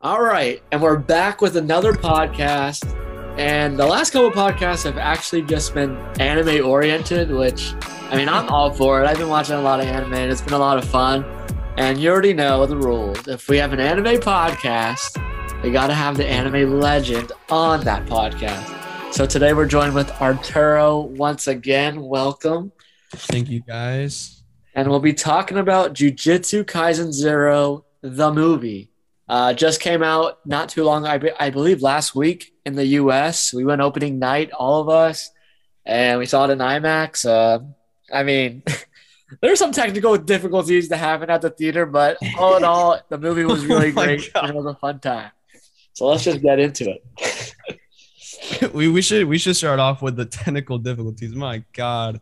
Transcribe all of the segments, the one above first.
All right, and we're back with another podcast. And the last couple podcasts have actually just been anime oriented, which I mean, I'm all for it. I've been watching a lot of anime and it's been a lot of fun. And you already know the rules. If we have an anime podcast, we got to have the anime legend on that podcast. So today we're joined with Arturo once again. Welcome. Thank you guys. And we'll be talking about Jujutsu Kaisen Zero, the movie. Uh, just came out not too long, I, be- I believe last week in the US. We went opening night, all of us, and we saw it in IMAX. Uh, I mean, there's some technical difficulties that happened at the theater, but all in all, the movie was really Oh great. God. It was a fun time. So let's just get into it. we, we should we should start off with the technical difficulties. My God.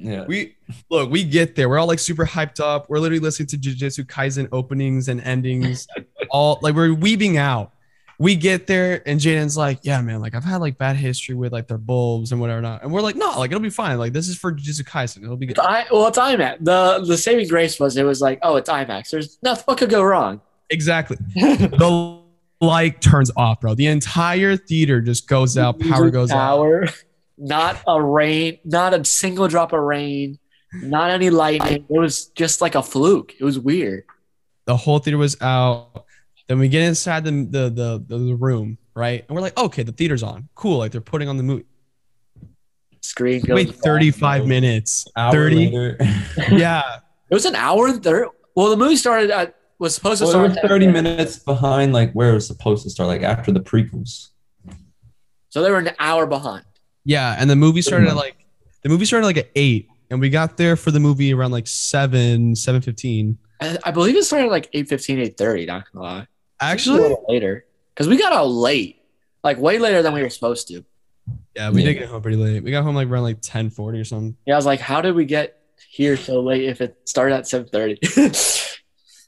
Yeah. We look, we get there. We're all like super hyped up. We're literally listening to Jujutsu Kaisen openings and endings. all like we're weaving out. We get there and Jaden's like, yeah, man, like I've had like bad history with like their bulbs and whatever not. And we're like, no, like it'll be fine. Like this is for Jujutsu Kaisen. It'll be good. I, well, it's IMAX. The the saving grace was it was like, oh, it's IMAX. There's nothing. What could go wrong? Exactly. the light turns off, bro. The entire theater just goes out, power goes out. Power. Not a rain. Not a single drop of rain. Not any lightning. It was just like a fluke. It was weird. the whole theater was out. Then we get inside the the the, the, the room, right? And we're like, okay, the theater's on. Cool. Like they're putting on the movie. Screen goes. Wait 35 minutes. Hour 30. later. Yeah. It was an hour and thirty. Well, the movie started at was supposed to well, it start. was 30 10. minutes behind like where it was supposed to start, like after the prequels. So they were an hour behind. Yeah. And the movie started at like the movie started like at eight. And we got there for the movie around like seven, seven fifteen. I, I believe it started like 8.15, 8.30, Not gonna lie. a Actually, little later because we got out late, like way later than we were supposed to. yeah, we did get home pretty late. We got home like around like ten forty or something. Yeah, I was like, how did we get here so late if it started at seven thirty?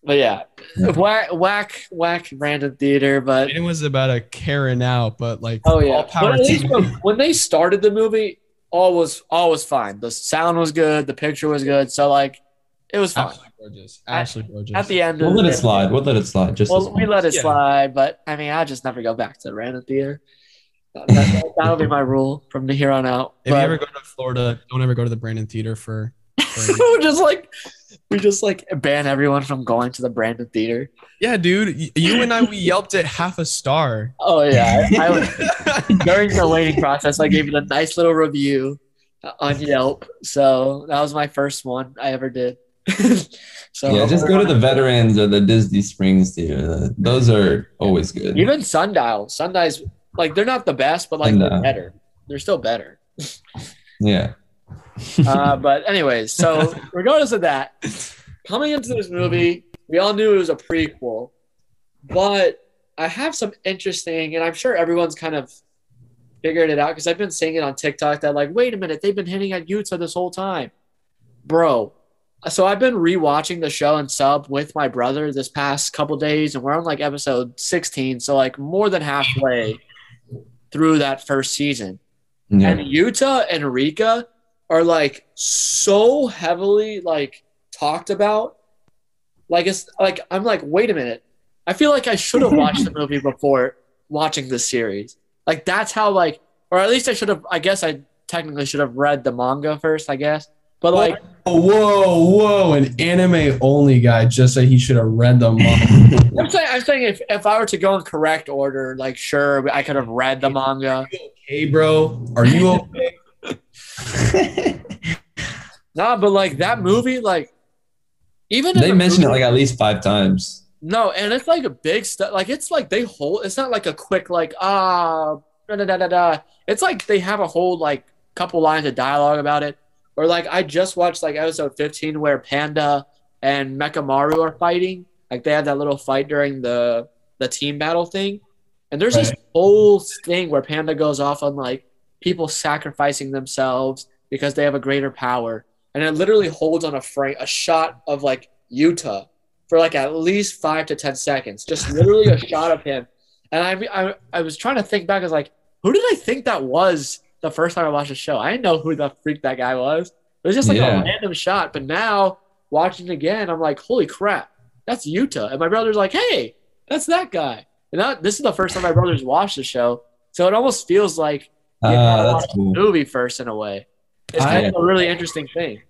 but yeah, Yeah. whack, whack, whack, random theater. But It was about a Karen out, but like oh yeah, all power But at least when, when they started the movie, all was all was fine. The sound was good, the picture was good, so like it was fine. Absolutely gorgeous. Absolutely gorgeous. At the end, We'll of let the it slide. We'll let it slide. Just Well, we let it Yeah. slide, but I mean, I just never go back to the random theater. That, that, that'll be my rule from here on out. If you ever go to Florida, don't ever go to the Brandon Theater for. for just like we just like ban everyone from going to the Brandon Theater. yeah, dude. You and I, we yelped it half a star. Oh yeah, I, I was during the waiting process. I gave it a nice little review on Yelp. So that was my first one I ever did. so yeah, just go to the veterans or the Disney Springs theater. Those are always good. even Sundial. Sundial's like they're not the best, but like they're better. They're still better. yeah. Uh, but anyways, so regardless of that, coming into this movie, we all knew it was a prequel, but I have some interesting, and I'm sure everyone's kind of figured it out because I've been seeing it on TikTok that like, wait a minute, they've been hitting at Yuta this whole time, bro. So I've been rewatching the show and sub with my brother this past couple days, and we're on like episode 16, so like more than halfway through that first season Yeah. and Yuta and Rika are like so heavily like talked about. Like it's like I'm like, wait a minute. I feel like I should have watched the movie before watching this series. Like that's how like or at least I should have I guess I technically should have read the manga first, I guess. But like Oh, whoa, whoa! An anime only guy just said he should have read the manga. I'm saying I'm saying if, if I were to go in correct order, like sure I could have read the manga. hey, bro, are you okay? Nah, but like that movie, like even they the mentioned it like at least five times. No, and it's like a big stuff. Like it's like they hold. It's not like a quick like ah da da da da. It's like they have a whole like couple lines of dialogue about it. Or like I just watched like episode fifteen where Panda and Mechamaru are fighting. Like they had that little fight during the the team battle thing. And there's this whole thing where Panda goes off on like people sacrificing themselves because they have a greater power. And it literally holds on a frame a shot of like Yuta for like at least five to ten seconds, just literally a shot of him. And I, I, I was trying to think back. I was like, who did I think that was the first time I watched the show? I didn't know who the freak that guy was. It was just like Yeah. a random shot. But now watching it again, I'm like, holy crap, that's Yuta. And my brother's like, hey, that's that guy. And that, this is the first time my brothers watched the show, so it almost feels like you Ah, that's watch the cool. movie first in a way. It's I- kind of a really interesting thing.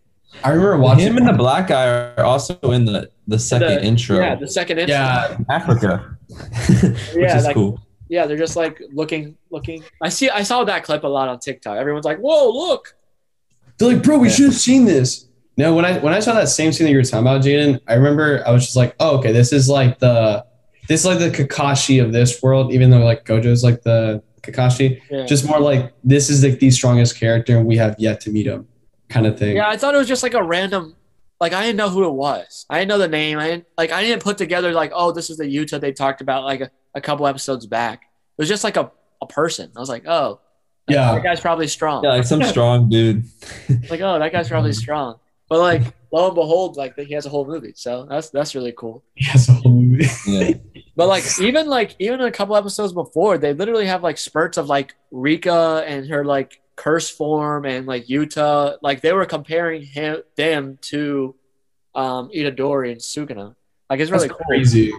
I remember watching Him and the black guy are also in the the second The- intro. Yeah, the second intro. Yeah, Africa, which Yeah, is like- cool. Yeah, they're just like looking, looking. I see. I saw that clip a lot on TikTok. Everyone's like, "Whoa, look!" they're like, bro, we Yeah. should have seen this. No, when I when I saw that same scene that you were talking about, Jaden, I remember I was just like, oh, okay, this is like the this is like the Kakashi of this world, even though like Gojo's like the Kakashi. Yeah. Just more like this is like the strongest character and we have yet to meet him, kind of thing. Yeah, I thought it was just like a random. Like I didn't know who it was. I didn't know the name. I didn't like. I didn't put together like, oh, this is the Yuta they talked about like a, a couple episodes back. It was just like a, a person. I was like, oh, that- Yeah. that guy's probably strong. Yeah, like some strong dude. like, oh, that guy's probably strong. But like, lo and behold, like he has a whole movie. So that's that's really cool. Yes, a whole movie. Yeah. But like even like even a couple episodes before, they literally have like spurts of like Rika and her like curse form and like Yuta. Like they were comparing him them to um Itadori and Sukuna. Like it's really cool. crazy.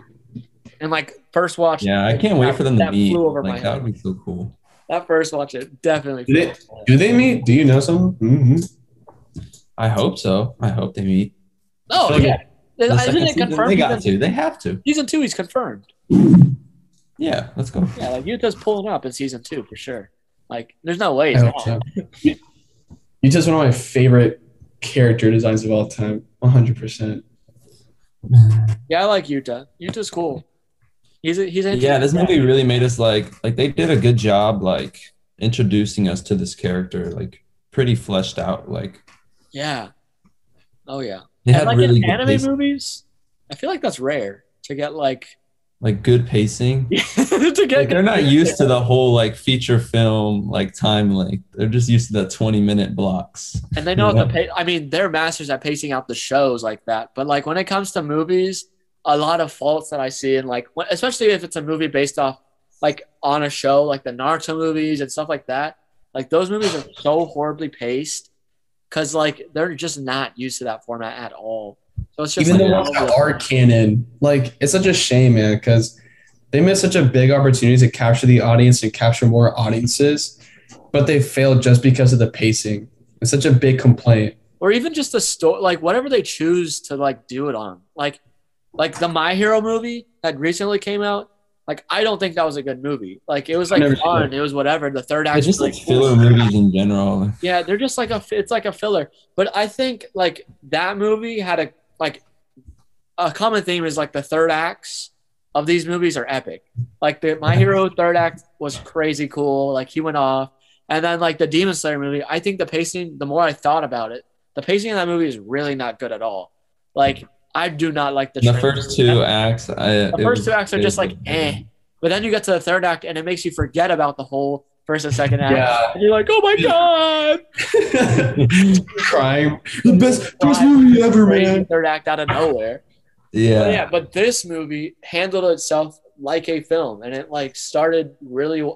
And like first watch Yeah, I can't wait for them to that meet. Flew over my Like that head. would be so cool. That first watch it definitely. Did flew it- over my head. Do they meet? Do you know someone? Mm-hmm. I hope so. I hope they meet. Oh like yeah. The Isn't it season, confirmed? they got season, to. They have to. season two, he's confirmed. Yeah, let's go. Yeah, like Yuta's pulling up in season two for sure. Like, there's no way I he's oh, not. so. Yuta's one of my favorite character designs of all time. 100%. Yeah, I like Yuta. Yuta's cool. He's a, he's a, Yeah, this movie really made us like like they did a good job like introducing us to this character, like pretty fleshed out. Like Yeah. Oh yeah. They and had like really in anime pacing, movies, I feel like that's rare to get like like good pacing. to get. Like they're not used to the whole like feature film like time length. They're just used to the 20 minute blocks. and they know Yeah. to pay. I mean, they're masters at pacing out the shows like that. But like when it comes to movies, a lot of faults that I see in like, when- especially if it's a movie based off like on a show, like the Naruto movies and stuff like that. Like those movies are so horribly paced because like they're just not used to that format at all. So it's just Even like, the ones that are canon, like it's such a shame, man, because they missed such a big opportunity to capture the audience and capture more audiences, but they failed just because of the pacing. It's such a big complaint. or even just the story, like whatever they choose to like do it on. Like, like the My Hero movie that recently came out. Like, I don't think that was a good movie. Like, it was like fun. It was whatever. The third act. It's just was like cool. filler movies in general. Yeah, they're just like a. It's like a filler. But I think like that movie had a like a common theme is like the third acts of these movies are epic. Like the My Hero third act was crazy cool. Like he went off, and then like the Demon Slayer movie. I think the pacing. The more I thought about it, the pacing in that movie is really not good at all. Like I do not like the. The trend. first two acts, I, The first was- two acts are just like eh. But then you get to the third act, and it makes you forget about the whole first and second act. Yeah. And you're like, oh my god. Crying. The best, best movie ever, man. third act out of nowhere. Yeah. But yeah, but this movie handled itself like a film, and it like started really,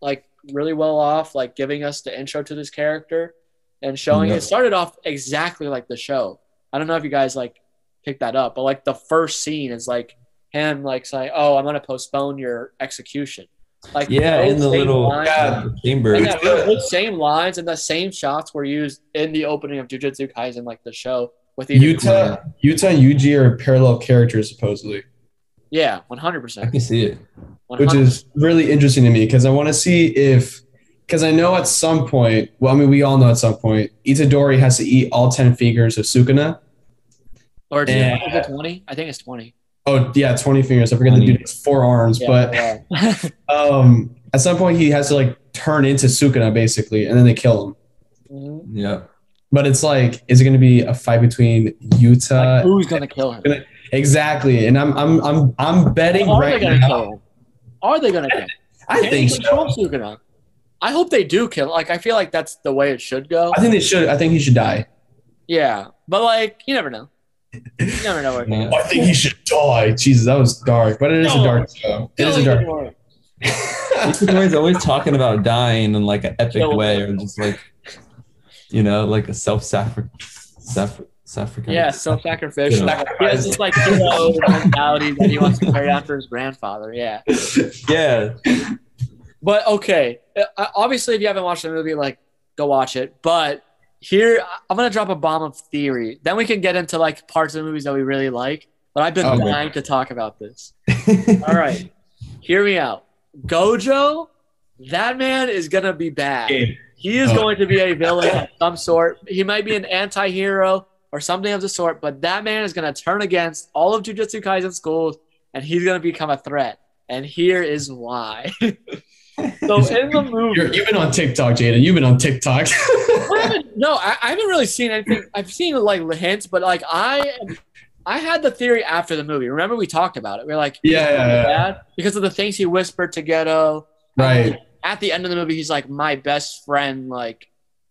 like really well off, like giving us the intro to this character and showing Yeah. it started off exactly like the show. I don't know if you guys like picked that up, but like the first scene is like him like saying, "Oh, I'm gonna postpone your execution." Like Yeah, those in the little lines- Yeah. chamber. and yeah, those same lines and the same shots were used in the opening of Jujutsu Kaisen, like the show with the Yuta, Yuta and Yuji are parallel characters supposedly, Yeah, one hundred percent. I can see it. which is really interesting to me because I want to see if, because I know at some point, well, I mean, we all know at some point, Itadori has to eat all ten fingers of Sukuna. Or is Yeah. it twenty? I think it's twenty. Oh yeah, twenty fingers. I forget the 20. dude's four arms, Yeah, but yeah. um, at some point he has to like turn into Sukuna basically, and then they kill him. Mhm. Yeah. But it's like, is it going to be a fight between Yuta? Like, who's gonna kill him? gonna- exactly, and I'm I'm I'm I'm betting Are right they gonna now. kill him? Are they gonna kill him? I Can think they so. Sukuna? I hope they do kill. Like I feel like that's the way it should go. I think they should. I think he should die. Yeah, but like you never know. You never know where. Yeah. I think he should die. Jesus, that was dark, but it is a dark show. It is a dark. Itadori's always talking about dying in like an epic Kill way, or just like, you know, like a self-sacrifice. Sacrifice. Yeah, self-sacrificial. Yeah. He has this like hero mentality that he wants to carry on for his grandfather. Yeah. Yeah. But okay, uh, obviously, if you haven't watched the movie, like go watch it. But here, I'm gonna drop a bomb of theory. Then we can get into like parts of the movies that we really like. But I've been Okay. dying to talk about this. All right, hear me out. Gojo, that man is gonna be bad. He is Oh. going to be a villain of some sort. He might be an anti-hero or something of the sort, but that man is going to turn against all of Jujutsu Kaisen schools, and he's going to become a threat. And here is why. so in the movie, You're, you've been on TikTok, Jaden. You've been on TikTok. I no, I, I haven't really seen anything. I've seen like hints, but like I, I had the theory after the movie. Remember we talked about it. We are like, Yeah, yeah, yeah. because of the things he whispered to Geto. right. At the end of the movie, he's like, "My best friend, like,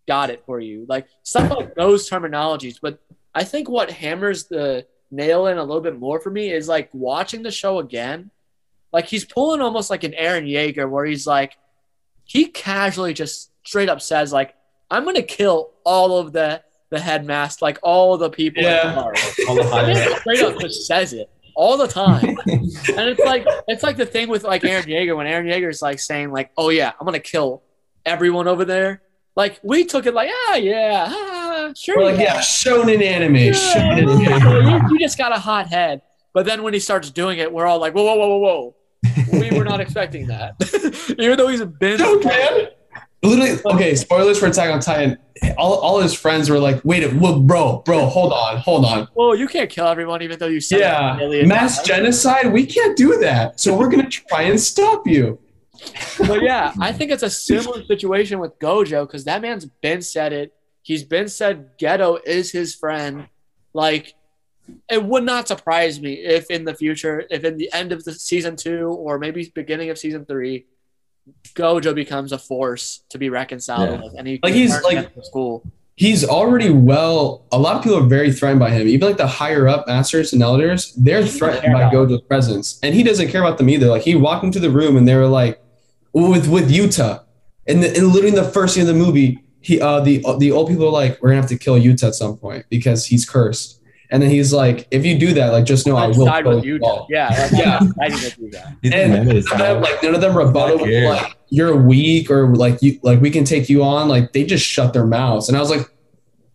got it for you." Like stuff like those terminologies. But I think what hammers the nail in a little bit more for me is like watching the show again. Like he's pulling almost like an Eren Yeager, where he's like, he casually just straight up says like, "I'm gonna kill all of the the headmaster, like all the people." Yeah. charge." All the He high- just straight up just says it all the time. And it's like it's like the thing with like Eren Yeager when Eren Yeager is like saying like, "Oh yeah, I'm gonna kill everyone over there." Like we took it like, "Ah yeah, ah, sure." Like, yeah, shonen anime. yeah, Shonen anime. you, you just got a hot head." But then when he starts doing it, we're all like, "Whoa, whoa, whoa, whoa, whoa!" We were not expecting that, even though he's a bin. No, man. Literally, okay, spoilers for Attack on Titan. All, all his friends were like, wait, a whoa, bro, bro, hold on, hold on. Well, you can't kill everyone, even though you said it Yeah, million mass times. genocide, we can't do that. So we're going to try and stop you. But yeah, I think it's a similar situation with Gojo because that man's been said it. He's been said Geto is his friend. Like, it would not surprise me if in the future, if in the end of the season two or maybe beginning of season three, Gojo becomes a force to be reconciled Yeah. with, and he Like, he's, like- against school. He's already well, a lot of people are very threatened by him. Even like the higher up masters and elders, they're threatened by Gojo's presence. And he doesn't care about them either. Like, he walked into the room and they were like, with with Yuta, And, the, and literally in the first scene of the movie, he uh the the old people are like, we're gonna have to kill Yuta at some point because he's cursed. And then he's like, if you do that, like just know I I will side with you you. Yeah, like, Yeah. I'm not fighting with you guys. He's And a menace, None of them, like none of them rebuttal like you're weak or like you like we can take you on. Like they just shut their mouths. And I was like,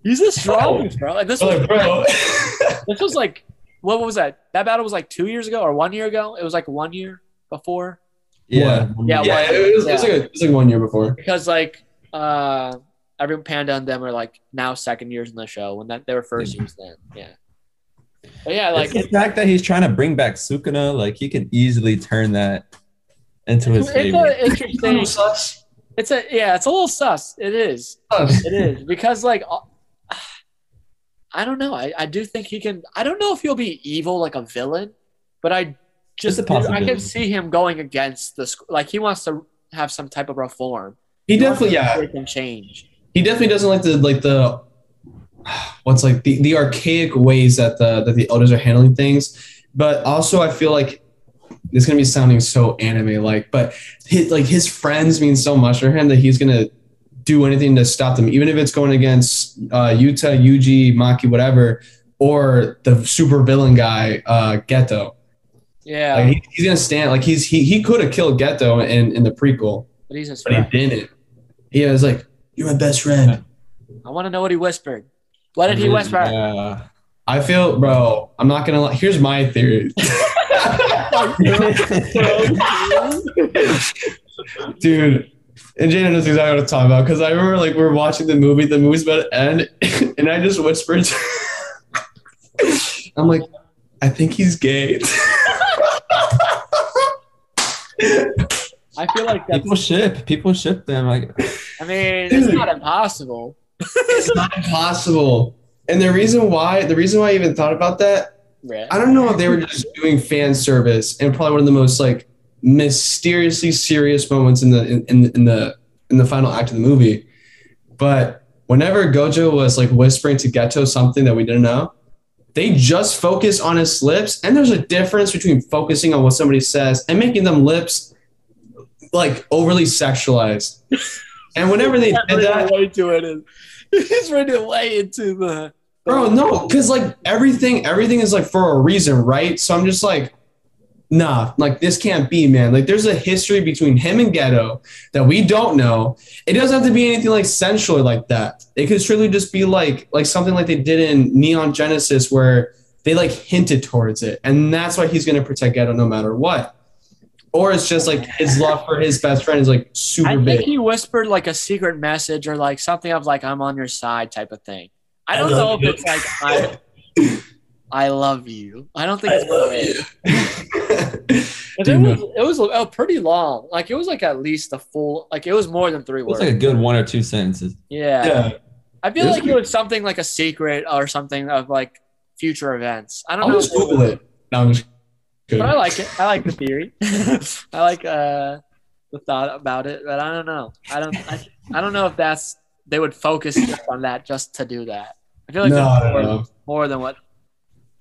He's the strongest, bro. And this was was like, bro. This was like, what was that? That battle was like two years ago or one year ago. It was like one year before yeah. Yeah, yeah, it was, it was like a, it was like one year before. because like uh, every Panda and them are like now second years in the show when that they were first years then. Yeah. But yeah, like Like the fact that he's trying to bring back Sukuna, like he can easily turn that into his it's, it's favor. a interesting. sus. It's a yeah, it's a little sus. It is. Sus. It is because like. uh, I don't know. I, I do think he can. I don't know if he'll be evil like a villain, but I just It's a I possibility. can see him going against the sc- like he wants to have some type of reform. He definitely, yeah, can change. He definitely doesn't like the like the what's like the, the archaic ways that the that the elders are handling things. But also, I feel like it's gonna be sounding so anime like, but his, like his friends mean so much for him that he's gonna do anything to stop them, even if it's going against uh, Yuta, Yuji, Maki, whatever, or the super villain guy, uh, Geto. Yeah, Like he, he's gonna stand. Like he's he he could have killed Geto in in the prequel, but he's his but he didn't. He was like, "You're my best friend." I want to know what he whispered. What did he whisper? Yeah. I feel, bro. I'm not gonna. lie. Here's my theory, dude. And Jana knows exactly what I'm talking about because I remember like we are watching the movie. The movie's about to end, and I just whispered. I'm like, I think he's gay. I feel like that's. People ship. People ship them. Like I mean, it's not impossible. it's not impossible. And the reason why, the reason why I even thought about that Right? I don't know if they were just doing fan service and probably one of the most like mysteriously serious moments in the in, in, in the in the final act of the movie. But whenever Gojo was like whispering to Geto something that we didn't know, they just focus on his lips, and there's a difference between focusing on what somebody says and making them lips like overly sexualized. And whenever they did that, way to it. He's ready to way into the Bro, no, because like everything, everything is like for a reason, right? So I'm just like, nah, like this can't be, man. Like there's a history between him and Geto that we don't know. It doesn't have to be anything like sensual like that. It could truly just be like like something like they did in Neon Genesis where they like hinted towards it. And that's why he's gonna protect Geto no matter what. Or it's just like his love for his best friend is like super I big. think he whispered like a secret message or like something of like I'm on your side type of thing. I I don't know love if it's like I I love you. I don't think it's what it is. But it was it was uh, pretty long. Like it was like at least a full like it was more than three It was words. like a good one or two sentences. yeah. yeah. I feel It was like it was something like a secret or something of like future events. I don't I'll know. just Google it. No, I'm just But I like it. I like the theory. I like uh, the thought about it, but I don't know. I don't. I, I don't know if that's they would focus just on that just to do that. I feel like no, there's no, more, no. more than what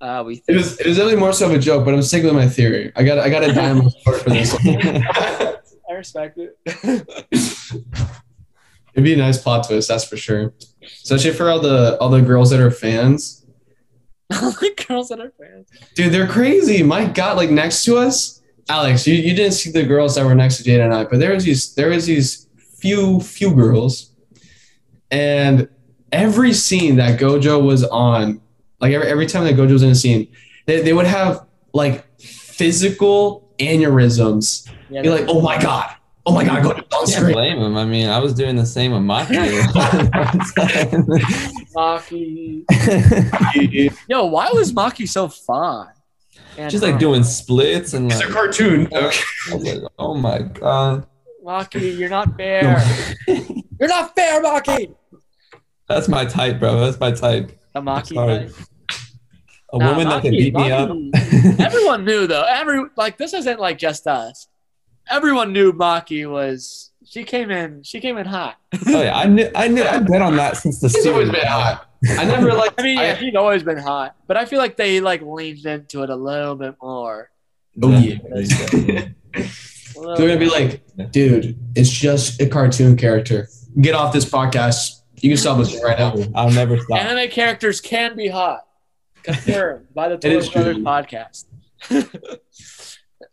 uh, we It think. was it was definitely more so of a joke, but I'm sticking with my theory. I got I got to die on my sword for this. one. I respect it. It'd be a nice plot twist, that's for sure. Especially for all the all the girls that are fans. All the girls that are fans. Dude, they're crazy. My God, like next to us, Alex, you, you didn't see the girls that were next to Jada and I, but there was these there was these few few girls, and every scene that Gojo was on, like every, every time that Gojo was in a scene, they, they would have like physical aneurysms. Yeah, Be like, oh my God, oh my God, Gojo's on Can't screen. blame him. I mean, I was doing the same with my Maki. Yo, why was Maki so fun? And, Just like doing splits and It's like, a cartoon. Okay. I was like, oh my god, Maki, you're not fair. You're not fair, Maki. that's my type, bro. That's my type. The Maki. Sorry. type. A Nah, woman that can Maki- beat me up. Everyone knew though. Every like this isn't like just us. Everyone knew Maki was. She came in. She came in hot. oh yeah, I knew, I knew, I've been on that since the. He's always been hot. I never like. I mean, yeah, I- she's always been hot, but I feel like they like leaned into it a little bit more. Oh, yeah. Definitely. A little They're gonna be like, dude, it's just a cartoon character. Get off this podcast. You can stop listening right now. I'll never stop. anime characters can be hot. Confirmed by the It is Torres Brothers true. podcast.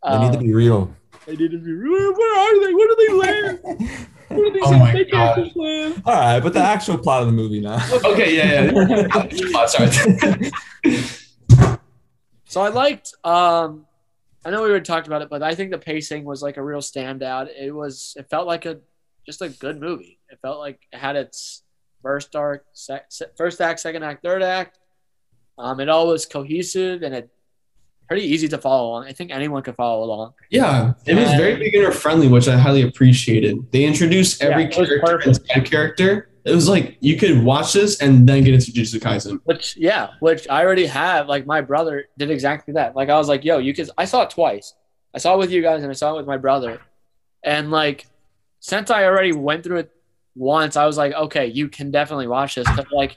They need to Um, be real. They need to be. Where, where are they? Where do they live? Where do these Oh my God. characters? All right, but the actual plot of the movie now. Okay, yeah, yeah. oh, sorry. So I liked. Um, I know we already talked about it, but I think the pacing was like a real standout. It was. It felt like a just a good movie. It felt like it had its first arc, sec, first act, second act, third act. Um, it all was cohesive and it pretty easy to follow along. I think anyone could follow along. yeah, it was very beginner friendly, which I highly appreciated. They introduced every Yeah, character perfect. and character. It was like you could watch this and then get into Jujutsu Kaisen. Which yeah, which I already have. Like my brother did exactly that. Like I was like, yo, you could. I saw it twice. I saw it with you guys and I saw it with my brother. And like, since I already went through it once, I was like, okay, you can definitely watch this. But like,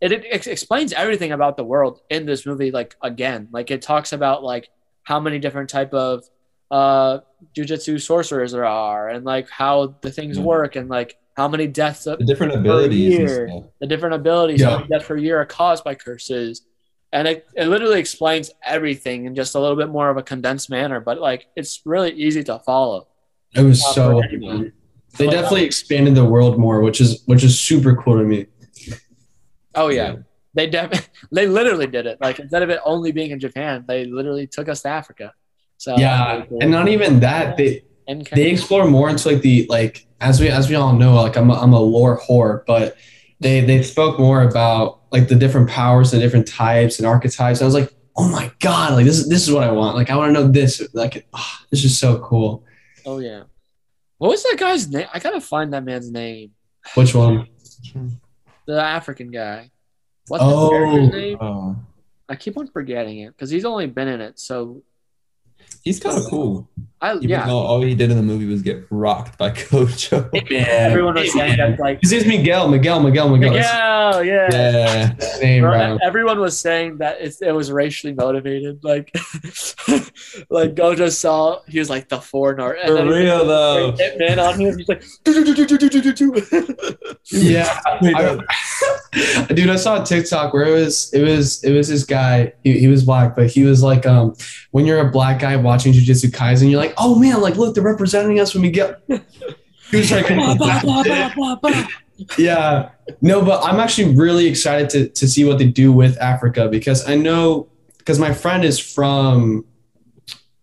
it, it ex- explains everything about the world in this movie. Like again, like it talks about like how many different type of uh jujutsu sorcerers there are, and like how the things Yeah. work, and like how many deaths The different abilities. year. the different abilities Yeah. many per year are caused by curses. And it, it literally explains everything in just a little bit more of a condensed manner, but like it's really easy to follow. It was Uh, so. They Like, definitely expanded the world more, which is which is super cool to me. Oh yeah. They def- they literally did it. Like instead of it only being in Japan, they literally took us to Africa. So Yeah, that's really and not even that. They they explore more into like the like as we as we all know like I'm a, I'm a lore whore but they they spoke more about like the different powers and different types and archetypes and I was like oh my god like this is this is what I want like I want to know this like ah, this is so cool oh yeah. What was that guy's name? I gotta find that man's name. which one The African guy. What's Oh. the character's name? Oh, I keep on forgetting it because he's only been in it. So he's kind of cool. I Even yeah. though all he did in the movie was get rocked by Gojo. Everyone was saying that like his name's Miguel Miguel Miguel Miguel Miguel, yeah. Yeah. That's his name Bro, bro Everyone was saying that it's, it was racially motivated. Like, like Gojo saw he was like the foreigner, and For then he real though. hit man on him. He's like, yeah I. Dude, I saw a TikTok where it was it was it was this guy. He, he was black, but he was like, um, when you're a black guy watching Jujutsu Kaisen, you're like, oh man, like look, they're representing us when we get. He was like, yeah, no, but I'm actually really excited to to see what they do with Africa because I know because my friend is from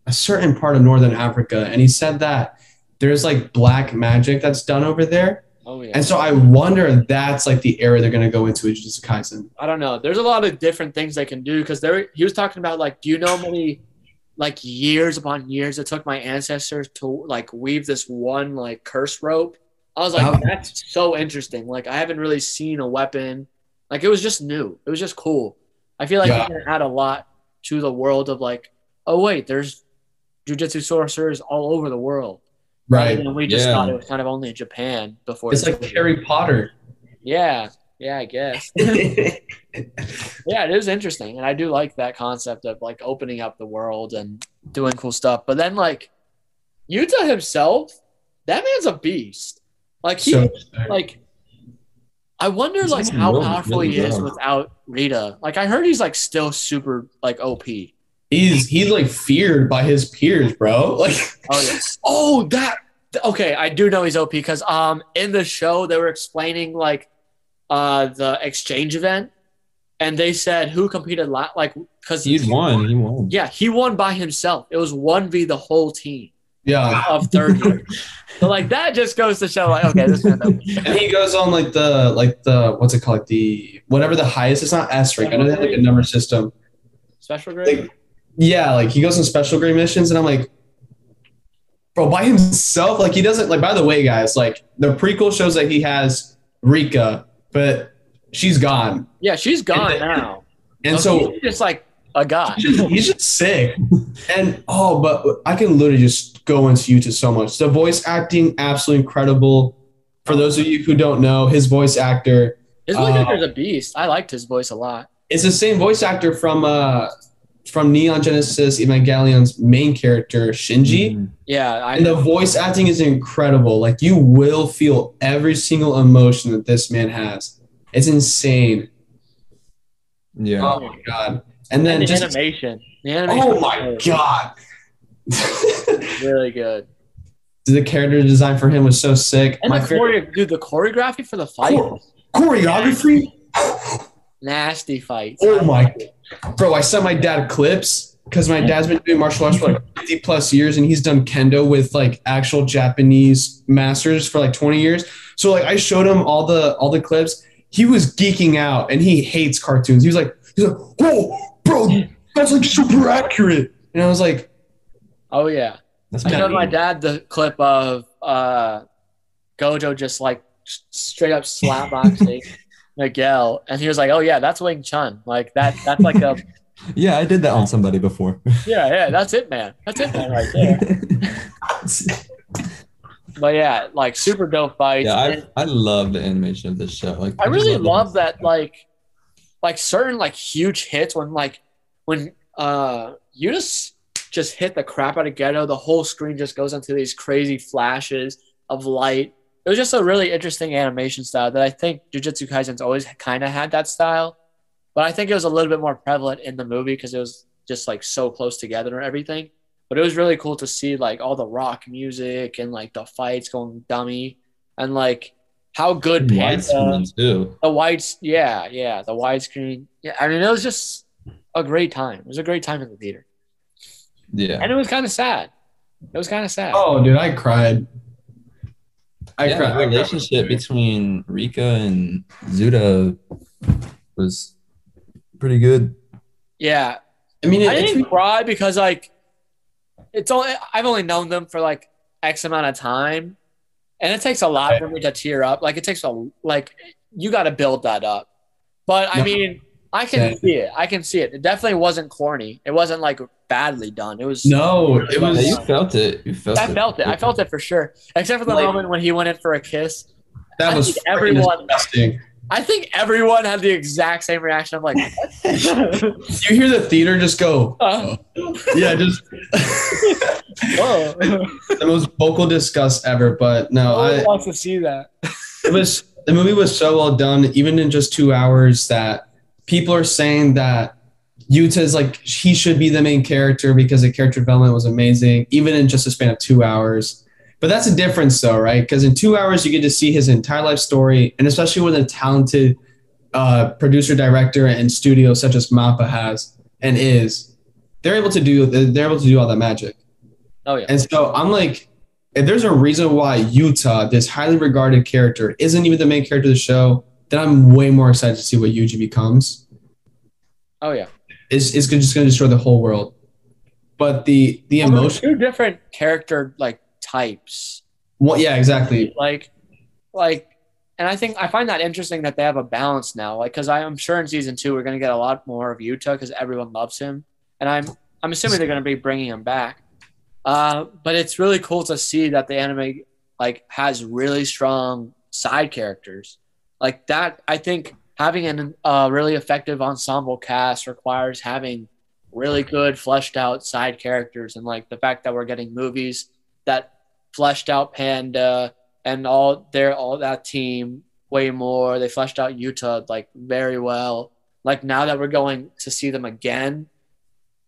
a certain part of northern Africa, and he said that there's like black magic that's done over there. Oh yeah. And so I wonder if that's like the area they're gonna go into with Jujutsu Kaisen. I don't know. There's a lot of different things they can do because there he was talking about like, do you know many like years upon years it took my ancestors to like weave this one like curse rope? I was like, Oh. that's so interesting. Like I haven't really seen a weapon. Like it was just new. It was just cool. I feel like Yeah. it can add a lot to the world of like, oh wait, there's jujutsu sorcerers all over the world. Right. And we just Yeah. thought it was kind of only in Japan before. It's like. Harry Potter. Yeah. Yeah, I guess. Yeah, it is interesting, and I do like that concept of like opening up the world and doing cool stuff. But then, like Yuta himself, that man's a beast. Like he, so like, I wonder He's like how really, powerful really he is well. without Rika. Like I heard he's like still super like OP. he's he's like feared by his peers, bro. Like Oh yeah. Oh that. Okay, I do know he's OP because um in the show they were explaining like uh the exchange event, and they said who competed la- like because He won. He won. Yeah, he won by himself. It was one v the whole team yeah. of third year. so like that just goes to show like okay, this man. And he goes on like the like the what's it called? like The whatever the highest, it's not S rank. I know they have like a number system. Special grade. Like yeah, like he goes on special grade missions and I'm like Bro, by himself, like he doesn't like by the way, guys, like the prequel shows that he has Rika, but she's gone. yeah, she's gone And- now. And so he's just like a guy. he's just, he's just sick. And oh, but I can literally just go into YouTube so much. The voice acting, absolutely incredible. For those of you who don't know, his voice actor His voice Uh, actor's a beast. I liked his voice a lot. It's the same voice actor from uh from Neon Genesis Evangelion's main character Shinji. Mhm. Yeah, I And the voice acting is incredible. Like you will feel every single emotion that this man has. It's insane. Yeah. Oh my god. And then and the just animation. The animation. oh my really- god. Really good. the character design for him was so sick. And My the favorite choreo- dude, the choreography for the fight, Chore- choreography. nasty fights. Oh my, bro! I sent my dad clips because my dad's been doing martial arts for like 50 plus years, and he's done kendo with like actual Japanese masters for like 20 years. So like, I showed him all the all the clips. He was geeking out, and he hates cartoons. He was like, he's like, "Whoa, bro, that's like super accurate." And I was like, Oh yeah. That's I showed my dad the clip of uh, Gojo just like straight up slapboxing Miguel, and he was like, "Oh yeah, that's Wing Chun. Like that. That's like a Yeah, I did that on somebody before. yeah, yeah. That's it, man. That's it, man, right there." But yeah, like super dope fights. yeah, I I love the animation of this show. Like I just really the- love that like like certain like huge hits when like when uh you just just hit the crap out of Geto, the whole screen just goes into these crazy flashes of light. It was just a really interesting animation style that I think Jujutsu Kaisen's always kind of had that style, but I think it was a little bit more prevalent in the movie because it was just like so close together and everything. But it was really cool to see like all the rock music and like the fights going dummy and like how good Panda widescreen too. the whites, yeah, yeah, the widescreen. Yeah, I mean, it was just a great time. It was a great time in the theater, Yeah. and it was kind of sad. It was kind of sad. "Oh, dude, I cried." I yeah, cried. the I cried. relationship between Rika and Zuda was pretty good. Yeah, I mean, it, I it's didn't cry because like it's only I've only known them for like X amount of time, and it takes a lot for me to tear up. Like it takes a like you got to build that up. But I No. mean, I can Yeah. see it. I can see it. It definitely wasn't corny. It wasn't like badly done. It was no, it Yeah, was. you felt it. You felt I it. felt it. I felt it for sure. Except for the Like- moment when he went in for a kiss. That I was everyone- disgusting. I think everyone had the exact same reaction. I'm like, what? You hear the theater just go, Uh, yeah, just whoa. the most vocal disgust ever. But no, No I wants to see that. it was the movie was so well done, even in just two hours, that people are saying that Yuta is like he should be the main character because the character development was amazing, even in just a span of two hours. But that's a difference, though, right? Because in two hours you get to see his entire life story, and especially with a talented uh, producer, director, and studio such as Mappa has and is, they're able to do they're able to do all that magic. Oh yeah. And so I'm like, if there's a reason why Yuta, this highly regarded character, isn't even the main character of the show, then I'm way more excited to see what Yuji becomes. Oh yeah. It's, it's just going to destroy the whole world. But the the Well, emotion, two different character like types. well, yeah, exactly. Like, like, and I think I find that interesting that they have a balance now. Like, because I'm sure in season two we're gonna get a lot more of Yuta because everyone loves him, and I'm I'm assuming they're gonna be bringing him back. Uh, but it's really cool to see that the anime like has really strong side characters like that. I think having a uh, really effective ensemble cast requires having really good fleshed out side characters, and like the fact that we're getting movies that fleshed out Panda and all their all that team way more. They fleshed out Yuta like very well. Like now that we're going to see them again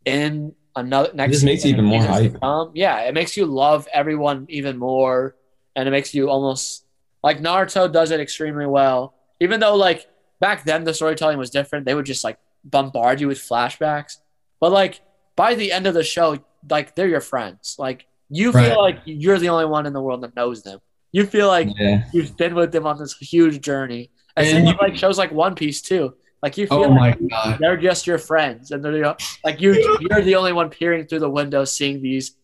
in another next this makes even more hype. come, yeah, it makes you love everyone even more, and it makes you almost like Naruto does it extremely well. Even though like back then the storytelling was different, they would just like bombard you with flashbacks. But like by the end of the show, like they're your friends. Like you feel Right. like you're the only one in the world that knows them. You feel like Yeah. you've been with them on this huge journey. And, And you- like shows like One Piece too. Like you feel Oh like my god. they're just your friends, and they're the- like you. You're the only one peering through the window, seeing these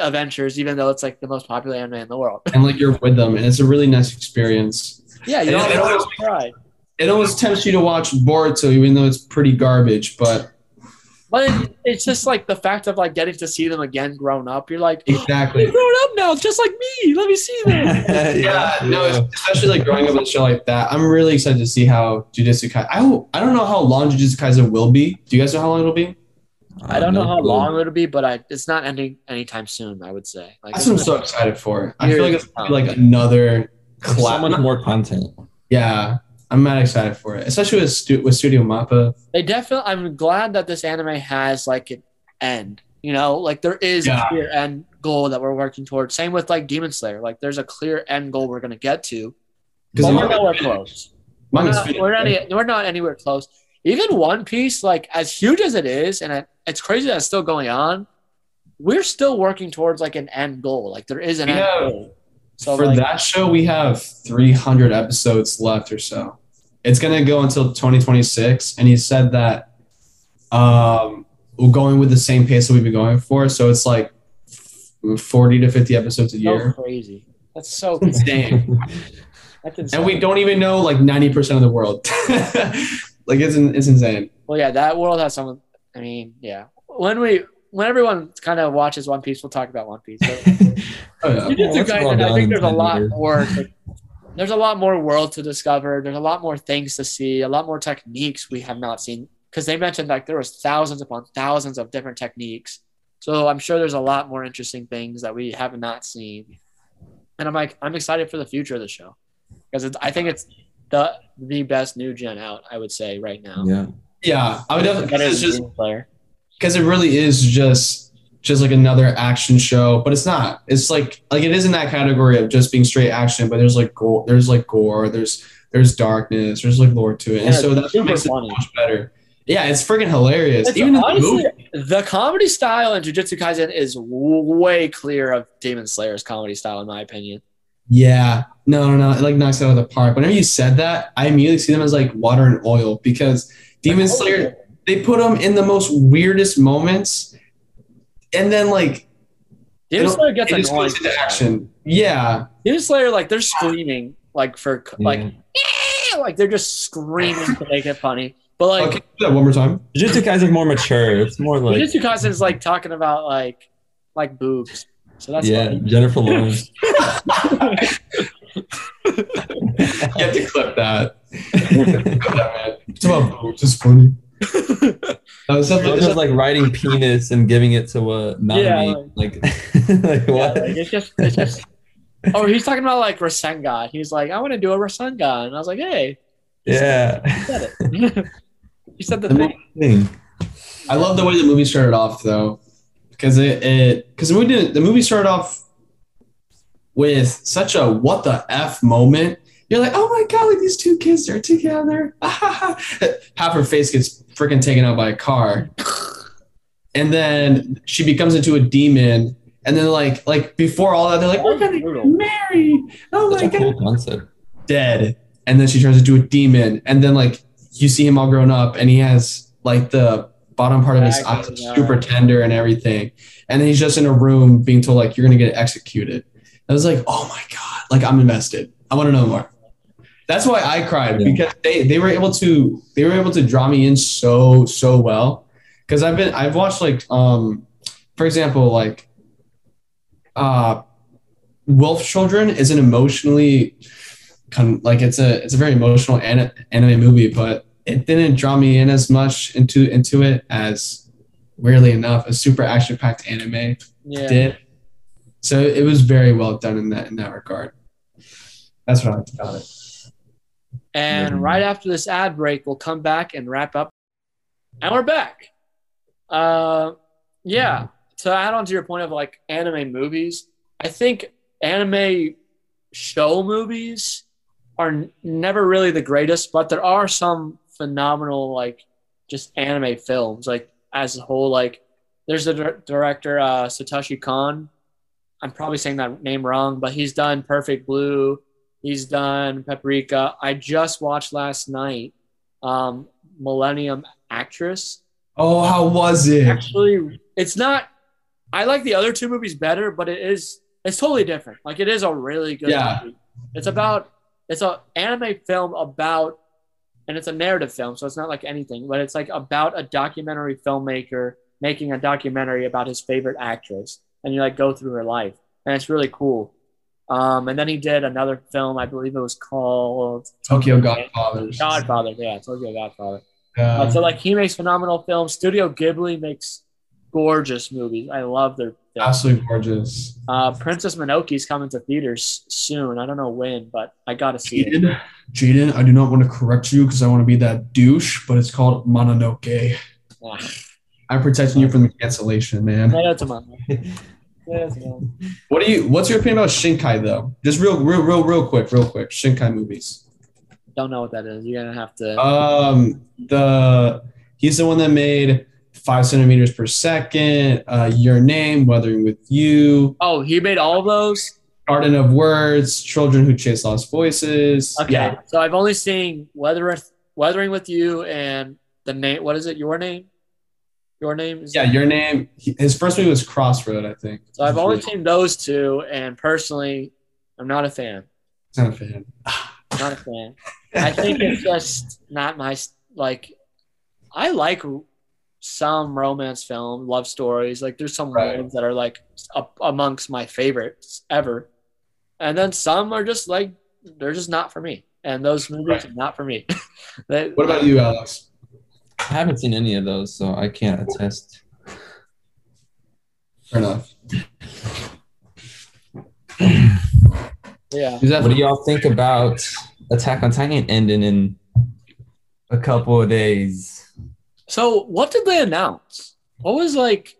adventures, even though it's like the most popular anime in the world. And like you're with them, and it's a really nice experience. Yeah, you don't it always always- cry. It almost tempts you to watch Boruto, even though it's pretty garbage. But But it, it's just like the fact of like getting to see them again grown up. You're like, you're exactly. grown up now, just like me. Let me see them. Yeah, no, especially like growing up with a show like that. I'm really excited to see how Jujutsu Kaisen. I don't, I don't know how long Jujutsu Kaisen will be. Do you guys know how long it'll be? I don't know no how clue. long it'll be, but I, it's not ending anytime soon. I would say. Like, That's what I'm so excited for. I feel like it's gonna be like another There's so much more content. Yeah, I'm mad excited for it, especially with stu- with Studio Mappa. they definitely. I'm glad that this anime has like an end. You know, like there is Yeah. a clear end goal that we're working towards. Same with like Demon Slayer. Like there's a clear end goal we're gonna get to. Because we're nowhere close. We're not, we're, not, we're not anywhere close. Even One Piece, like as huge as it is, and it, it's crazy that it's still going on. We're still working towards like an end goal. Like there is an end goal. So for like, that show, we have 300 episodes left or so. It's gonna go until 2026, and he said that um, we're going with the same pace that we've been going for. So it's like 40 to 50 episodes a so year. crazy. That's so insane. that's insane. and we don't even know like 90% of the world. like it's it's insane. Well, yeah, that world has some. I mean, yeah. When we when everyone kind of watches One Piece, we'll talk about One Piece. But Oh yeah. Jujutsu Well, well Kaisen, I think there's a lot years. more. like, there's a lot more world to discover. There's a lot more things to see. A lot more techniques we have not seen because they mentioned like there was thousands upon thousands of different techniques. So I'm sure there's a lot more interesting things that we have not seen. And I'm like, I'm excited for the future of the show because I think it's the the best new gen out. I would say right now. yeah. Yeah, I would definitely. Better It's just Demon Slayer. because it really is just just like another action show but it's not it's like like it is in that category of just being straight action but there's like gore there's like gore there's there's darkness there's like lore to it and so it's that's what super makes it funny. much better yeah it's freaking hilarious It's even in the movie the comedy style in Jujutsu Kaisen is w- way clear of Demon Slayer's comedy style, in my opinion. Yeah no no no it like knocks it out of the park whenever you said that i immediately see them as like water and oil because demon slayer oh. they put them in the most weirdest moments and then like Demon Slayer gets it just annoying. into action yeah Demon Slayer, like they're screaming, like for like, Yeah. Like they're just screaming to make it funny. But like, okay do that one more time Jujutsu Kaisen is more mature. It's more like Jujutsu Kaisen is like talking about like like boobs. So that's yeah, funny. Jennifer Lawrence. You have to clip that. Clip that. It's about boobs. It's funny. No, it's It's just like writing penis and giving it to a Nami. Yeah, like, like Yeah, what? like, it's just it's just Oh, he's talking about like Rasengan. He's like, I want to do a Rasengan. And I was like, hey, Yeah. you said it. you said the The thing. thing. I love the way the movie started off though, because it it because the movie didn't the movie started off with such a what the f moment. You're like, oh my god, like these two kids are together. Half her face gets freaking taken out by a car, and then she becomes into a demon. And then like like before all that, they're like, we're gonna get married. Oh my god, oh cool concept. dead. And then she turns into a demon. And then like you see him all grown up and he has like the bottom part of his eyes super tender and everything. And then he's just in a room being told like you're gonna get executed. I was like, oh my God, like I'm invested. I want to know more. That's why I cried Yeah. because they, they were able to they were able to draw me in so so well. Because I've been I've watched like um for example like uh Wolf Children is an emotionally con- like it's a it's a very emotional an- anime movie, but it didn't draw me in as much into into it as weirdly enough a super action packed anime Yeah. did. So it was very well done in that in that regard. That's what I liked about it. And right after this ad break, we'll come back and wrap up. And we're back. Uh, yeah. To add on to your point of like anime movies, I think anime show movies are n- never really the greatest, but there are some phenomenal like just anime films. Like as a whole, like there's a dir- director uh, Satoshi Kon. I'm probably saying that name wrong, but he's done Perfect Blue. He's done Paprika. I just watched last night um, Millennium Actress. Oh, how was it? Actually, it's not. I like the other two movies better, but it is. It's totally different. Like it is a really good Yeah. movie. It's about. It's a anime film about, and it's a narrative film, so it's not like anything, but it's like about a documentary filmmaker making a documentary about his favorite actress, and you like go through her life, and it's really cool. Um, and then he did another film, I believe it was called Tokyo Godfather. Godfather. Yeah, Tokyo Godfather. Yeah. Uh, so like he makes phenomenal films. Studio Ghibli makes gorgeous movies. I love their films. absolutely gorgeous. Uh, Princess Mononoke's coming to theaters soon. I don't know when, but I gotta see it. Jaden, Jaden, I do not want to correct you because I want to be that douche, but it's called Mononoke. Ah, I'm protecting you from the cancellation, man. What do you? What's your opinion about Shinkai though? Just real, real, real, real quick, real quick. Shinkai movies. Don't know what that is. You're gonna have to. Um, the he's the one that made five centimeters per second. Uh, your name, Weathering with You, oh, he made all those. Garden of Words, Children Who Chase Lost Voices. Okay, Yeah, so I've only seen Weathering, Weathering with You, and the name. What is it? Your name. Your name. Is yeah. Your name. His first movie was Crossroad, I think. So I've only seen those two, and personally, I'm not a fan. Not a fan. Not a fan. I think it's just not my like. I like some romance film, love stories. Like there's some Right. ones that are like up amongst my favorites ever, and then some are just like they're just not for me. And those movies Right. are not for me. They- What about you, Alex? I haven't seen any of those, so I can't attest. Fair enough. Yeah. What do y'all think about Attack on Titan ending in a couple of days? So what did they announce? What was like?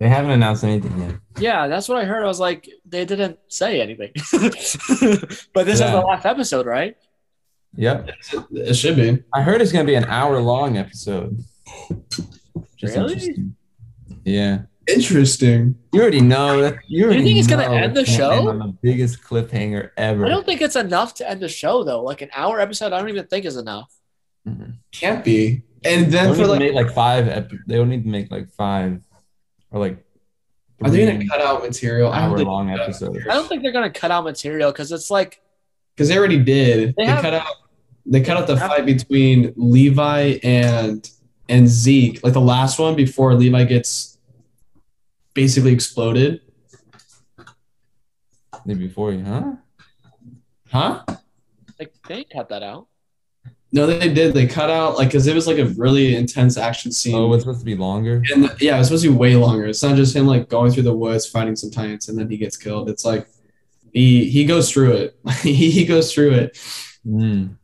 They haven't announced anything yet. Yeah, that's what I heard. I was like, they didn't say anything. but this is the last episode, right? Yep. it should be. I heard it's gonna be an hour long episode. Really? interesting. Yeah. Interesting. You already know that. You already think it's gonna end the show? end on the biggest cliffhanger ever. I don't think it's enough to end the show though. Like an hour episode, I don't even think is enough. Mhm. Can't be. And They then don't for need to like, make like five. Ep- they don't need to make like five or like. are they gonna cut out material? I Hour long episodes? I don't think they're gonna cut out material because it's like because they already did. They They, have- cut out. They cut out the have- fight between Levi and and Zeke, like the last one before Levi gets basically exploded. Maybe before you, huh? Huh? like they cut that out. No, they did. They cut out like because it was like a really intense action scene. Oh, it's supposed to be longer. and yeah, it's supposed to be way longer. It's not just him like going through the woods fighting some titans and then he gets killed. It's like He he goes through it. he, he goes through it. Mm.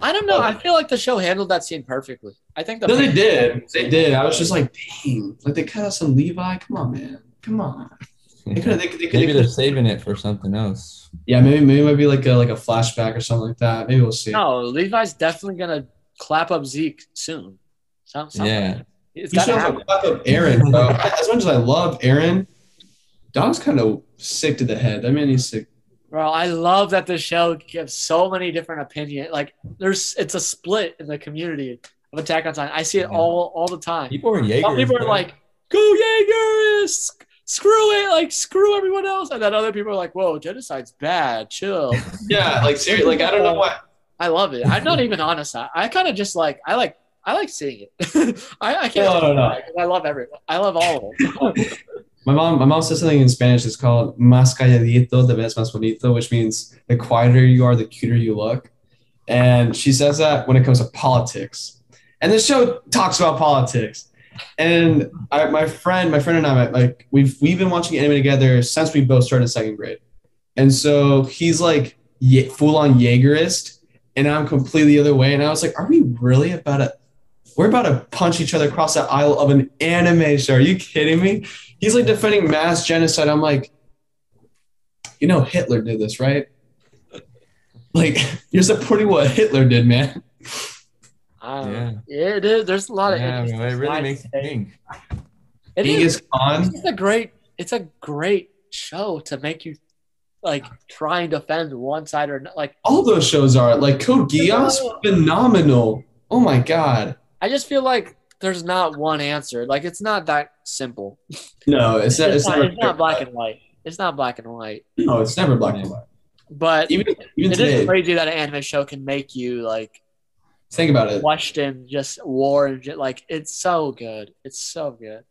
I don't know. I feel like the show handled that scene perfectly. I think the No, they did. They did. I was just like, dang. Like they cut out some Levi. Come on, man. Come on. They could. They, could- they, could- Maybe they they're saving it for something else. Yeah, maybe maybe it might be like a like a flashback or something like that. Maybe we'll see. No, Levi's definitely gonna clap up Zeke soon. Some, something. Yeah. It's He gotta shows happen. up up Eren, bro. as much as I love Eren, Dog's kind of sick to the head. I mean, he's sick. Bro, I love that the show gives so many different opinions. Like, there's it's a split in the community of Attack on Titan. I see it Yeah. all all the time. People are Jaegers. Some people are bro. like, "Go Jaegers! Screw it! Like, screw everyone else." And then other people are like, "Whoa, genocide's bad. Chill." Yeah, like seriously, like I don't know why. I love it. I'm not even honest. I, I kind of just like I like I like seeing it. I, I can't. No, no, no. I love everyone. I love all of them. My mom, my mom says something in Spanish. It's called "más calladito te ves más bonito," which means the quieter you are, the cuter you look. And she says that when it comes to politics. And the show talks about politics. And I, my friend, my friend and I, like we've we've been watching anime together since we both started second grade. And so he's like ye- full on Jaegerist, and I'm completely the other way. And I was like, "Are we really about to? We're about to punch each other across the aisle of an anime show? Are you kidding me?" He's like defending mass genocide. I'm like, you know, Hitler did this, right? Like, you're supporting what Hitler did, man. I don't Yeah. know. Yeah, it is. There's a lot of Yeah, interesting it really makes you think. It is. It's a great. It's a great show to make you like try and defend one side or not. Like All those shows are like Code Geass, phenomenal. Oh my god. I just feel like there's not one answer. Like it's not that simple. No, it's not. It's, It's, not, it's not black and white. It's not black and white. No, it's never black and white. But Even even it today, is crazy that an anime show can make you like think about it. question just war and ju- like it's so good. It's so good.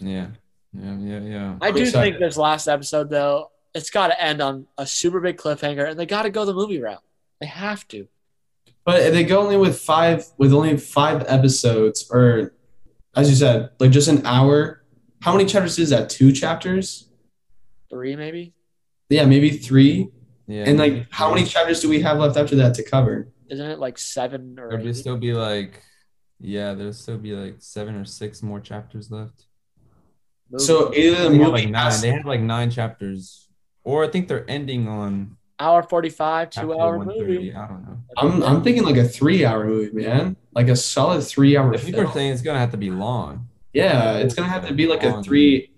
Yeah. Yeah, yeah, yeah. I do excited. think this last episode though, it's got to end on a super big cliffhanger, and they got to go the movie route. They have to. But they go only with five, with only five episodes, or as you said, like just an hour. How many chapters is that? Two chapters? Three maybe. Yeah, maybe three. Yeah. And like, how many chapters do we have left after that to cover? Isn't it like seven or There'll eight? still be like, yeah, there'll still be like seven or six more chapters left. movies? So either the They have movie like nine. They have like nine chapters, or I think they're ending on hour forty-five, two-hour movie. I don't know. I'm I'm thinking like a three hour movie, man. Like a solid three hour If people are film. saying it's gonna have to be long. Yeah, it's gonna have to be like a three.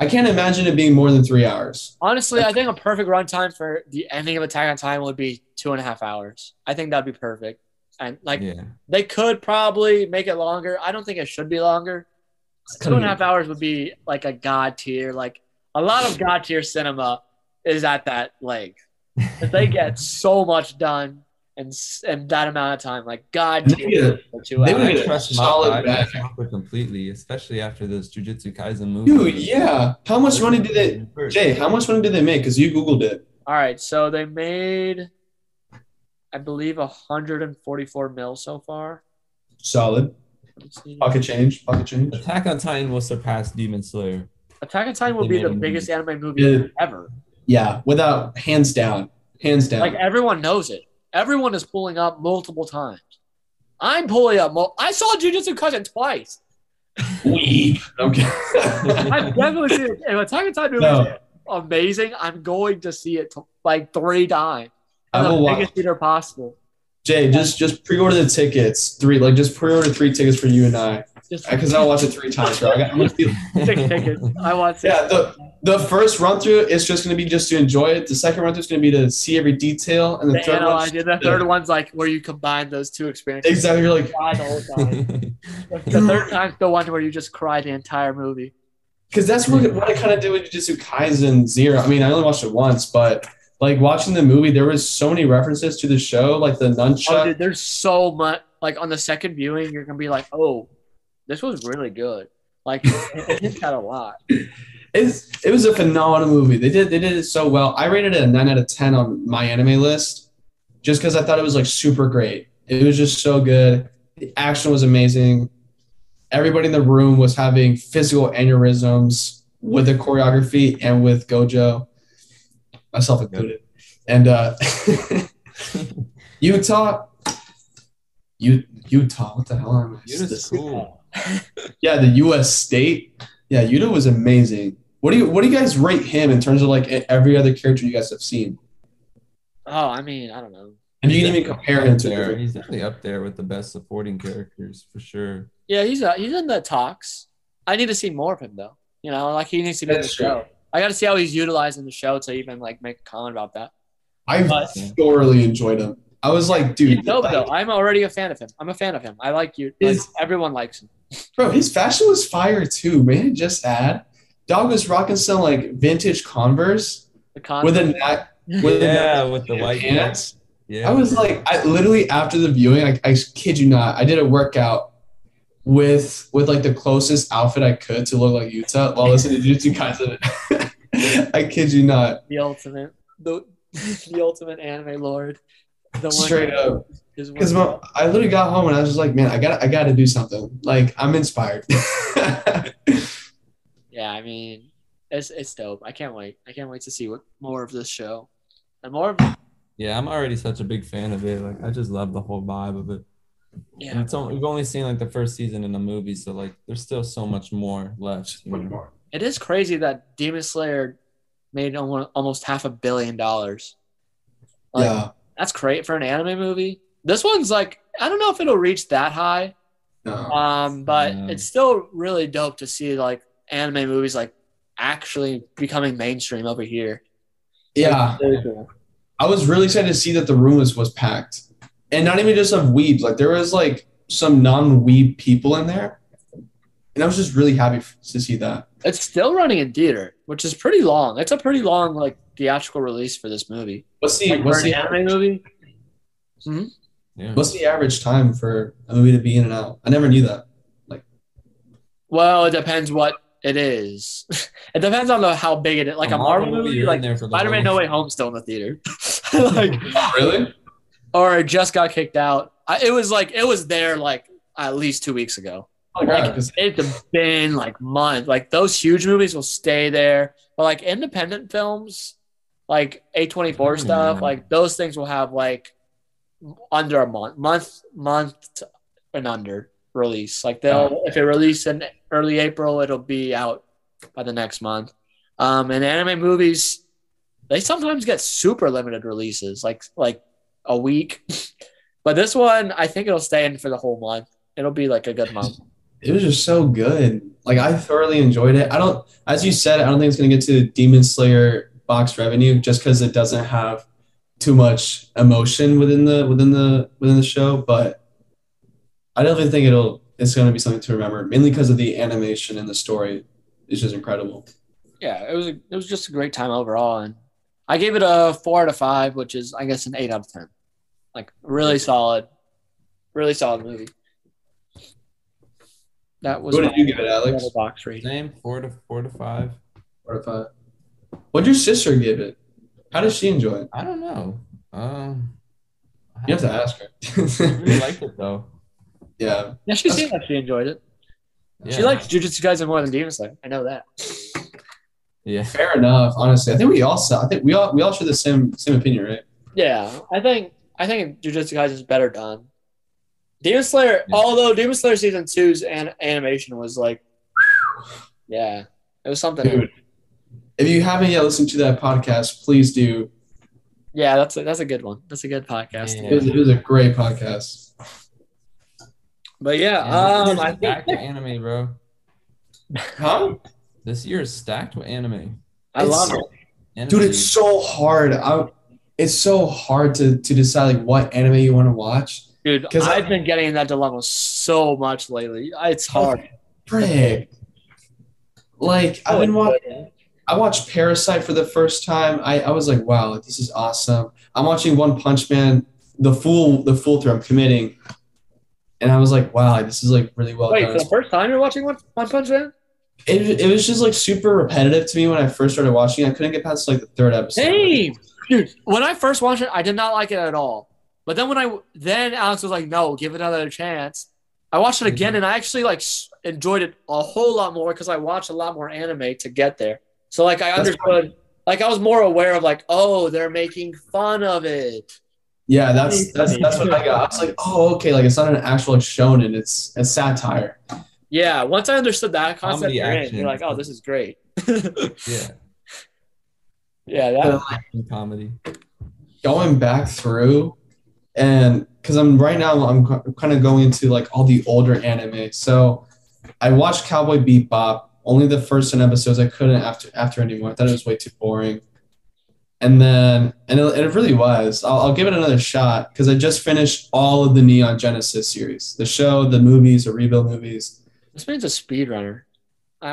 I can't imagine it being more than three hours. Honestly, I think a perfect runtime for the ending of Attack on Titan would be two and a half hours. I think that'd be perfect. And like Yeah. they could probably make it longer. I don't think it should be longer. Two and a half hours would be like a god tier. Like a lot of god tier cinema is at that length. If they get so much done in, s- in that amount of time, like god They tier get- for two they hours. would I get a trust solid back. completely, especially after this Jujutsu Kaisen movie. Dude, yeah. How much money did they? Jay, how much money did they make? Because you googled it. All right, so they made, I believe, 144 mil so far. Solid. Pocket change. Pocket change. Attack on Titan will surpass Demon Slayer. Attack on Titan will be the a movie. biggest anime movie Yeah. ever. Yeah, without hands down, hands down. Like everyone knows it. Everyone is pulling up multiple times. I'm pulling up. Mul- I saw Jujutsu Kaisen twice. Weep. Okay. I've definitely seen it. If Attack on Titan No. amazing, I'm going to see it t- like three times. I In the watch- biggest theater possible. Jay, just just pre-order the tickets. Three, like just pre-order three tickets for you and I, because I'll watch it three times. Bro. I got, I'm gonna feel, six tickets. I want six. yeah, the the first run through is just gonna be just to enjoy it. The second run through is gonna be to see every detail, and the The third one, analyze it. The third one's like where you combine those two experiences. exactly. You're like, the whole time. The third time's the one where you just cry the entire movie. because that's what, hmm. what I kind of did with Jujutsu Kaisen Zero. I mean, I only watched it once, but like watching the movie, there was so many references to the show, like the Oh, dude, there's so much. Like on the second viewing, you're gonna be like, "Oh, this was really good." Like it, it hit a lot. It's, it was a phenomenal movie. They did they did it so well. I rated it a nine out of ten on my anime list, just because I thought it was like super great. It was just so good. The action was amazing. Everybody in the room was having physical aneurysms with the choreography and with Gojo. myself included. And uh, Utah, U- Utah, what the hell am I? Utah's this- cool. Yeah, the U.S. state. Yeah, Utah was amazing. What do you What do you guys rate him in terms of like every other character you guys have seen? Oh, I mean, I don't know. And you can even compare him to there. He's definitely up there with the best supporting characters for sure. Yeah, he's uh, he's in the talks. I need to see more of him though. You know, like he needs to be in the true. show. I got to see how he's utilized in the show to even like make a comment about that. I But- thoroughly enjoyed him. I was like, dude, He's dope like, though. I'm already a fan of him. I'm a fan of him. I like you. Like, everyone likes him. Bro, his fashion was fire too. Man, just add, dog was rocking some like vintage Converse The con- with a neck. With Yeah, a with the white pants. Yeah. I was like, I literally after the viewing, I, I kid you not, I did a workout with with like the closest outfit I could to look like Utah while listening to Jujutsu Kaisen. I kid you not, the ultimate, the the ultimate anime lord. The one straight up. Is Because I literally got home and I was just like, man, I got I got to do something. Like I'm inspired. yeah, I mean, it's it's dope. I can't wait. I can't wait to see what more of this show and more. Of, yeah, I'm already such a big fan of it. Like I just love the whole vibe of it. And yeah, it's only, we've only seen like the first season in the movie, so like there's still so much more left. Much more. it is crazy that Demon Slayer made almost almost half a billion dollars. Like, yeah. that's great for an anime movie. This one's like I don't know if it'll reach that high, No. um, but Yeah. it's still really dope to see like anime movies like actually becoming mainstream over here. Yeah. Cool. I was really excited to see that the room was, was packed. And not even just of weebs. Like there was like some non-weeb people in there. And I was just really happy to see that. It's still running in theater, which is pretty long. It's a pretty long like theatrical release for this movie. What's the Like, what's the anime movie? Yeah. what's the average time for a movie to be in and out? I never knew that. Like, well, it depends what it is. it depends on the how big it is. Like a, Marvel, movie, you're like there for the Spider-Man whole- No Way Home still in the theater. like Really? or it just got kicked out. I, it was like it was there like at least two weeks ago. Oh my God, Like, 'cause- it's been like months. Like those huge movies will stay there, but like independent films, like A twenty four mm. stuff, like those things will have like under a month, month, month and under release. Like they'll if it release in early April, it'll be out by the next month. Um, and anime movies, they sometimes get super limited releases, like like a week. But this one, I think it'll stay in for the whole month. It'll be like a good month. it was just so good. Like I thoroughly enjoyed it. I don't, as you said, I don't think it's gonna get to Demon Slayer box revenue just because it doesn't have too much emotion within the within the within the show. But I definitely think it'll it's gonna be something to remember, mainly because of the animation and the story. It's just incredible. yeah, it was a, it was just a great time overall, and I gave it a four out of five, which is I guess an eight out of ten. Like really solid, really solid movie. That was What did you give it, Alex? box rating. Same four to four to five. Four to five. what'd your sister give it? How does she enjoy it? I don't know. Um, You have to ask I really her. liked it though. yeah, Yeah, she seemed like she enjoyed it. She likes Jujutsu Kaisen more than Demon Slayer. I know that. Yeah. fair enough. Honestly, I think we all saw. I think we all we all share the same same opinion, right? Yeah, I think I think Jujutsu Kaisen is better done. Demon Slayer, Yeah. although Demon Slayer season two's an- animation was like, yeah, it was something. Dude, if you haven't yet listened to that podcast, please do. Yeah, that's a, that's a good one. That's a good podcast. Yeah. It was, it was a great podcast. But yeah, Yeah, um, I stacked with think anime, bro. Huh? This year is stacked with anime. I love it. Anime Dude, it's so hard. I, it's so hard to, to decide like what anime you want to watch. Dude, 'Cause I- I've been getting in that dilemma so much lately. It's hard. Frick. Like I've been watching. I watched Parasyte for the first time. I, I was like, wow, this is awesome. I'm watching One Punch Man, the full the full through. I'm committing, and I was like, wow, this is like really well Wait, done. for the first time you're watching One, One Punch Man? It, it was just like super repetitive to me when I first started watching. I couldn't get past like the third episode. Same, dude. When I first watched it, I did not like it at all. But then when I then Alex was like, "No, give it another chance." I watched it again, mm-hmm. and I actually like enjoyed it a whole lot more because I watched a lot more anime to get there. So like I understood like I was more aware of like, oh, they're making fun of it. Yeah, that's that's that's what I got. I was like, oh, okay, like it's not an actual like shonen, it's a satire. Yeah, once I understood that concept, you're, in, you're like, oh, this is great. Yeah, yeah, that, action comedy. Going back through, and because I'm right now, I'm kind of going into like all the older anime. So I watched Cowboy Bebop. Only the first 10 episodes. I couldn't after after anymore. I thought it was way too boring. And then, and it, it really was. I'll, I'll give it another shot because I just finished all of the Neon Genesis series, the show, the movies, the rebuild movies. this man's a speedrunner.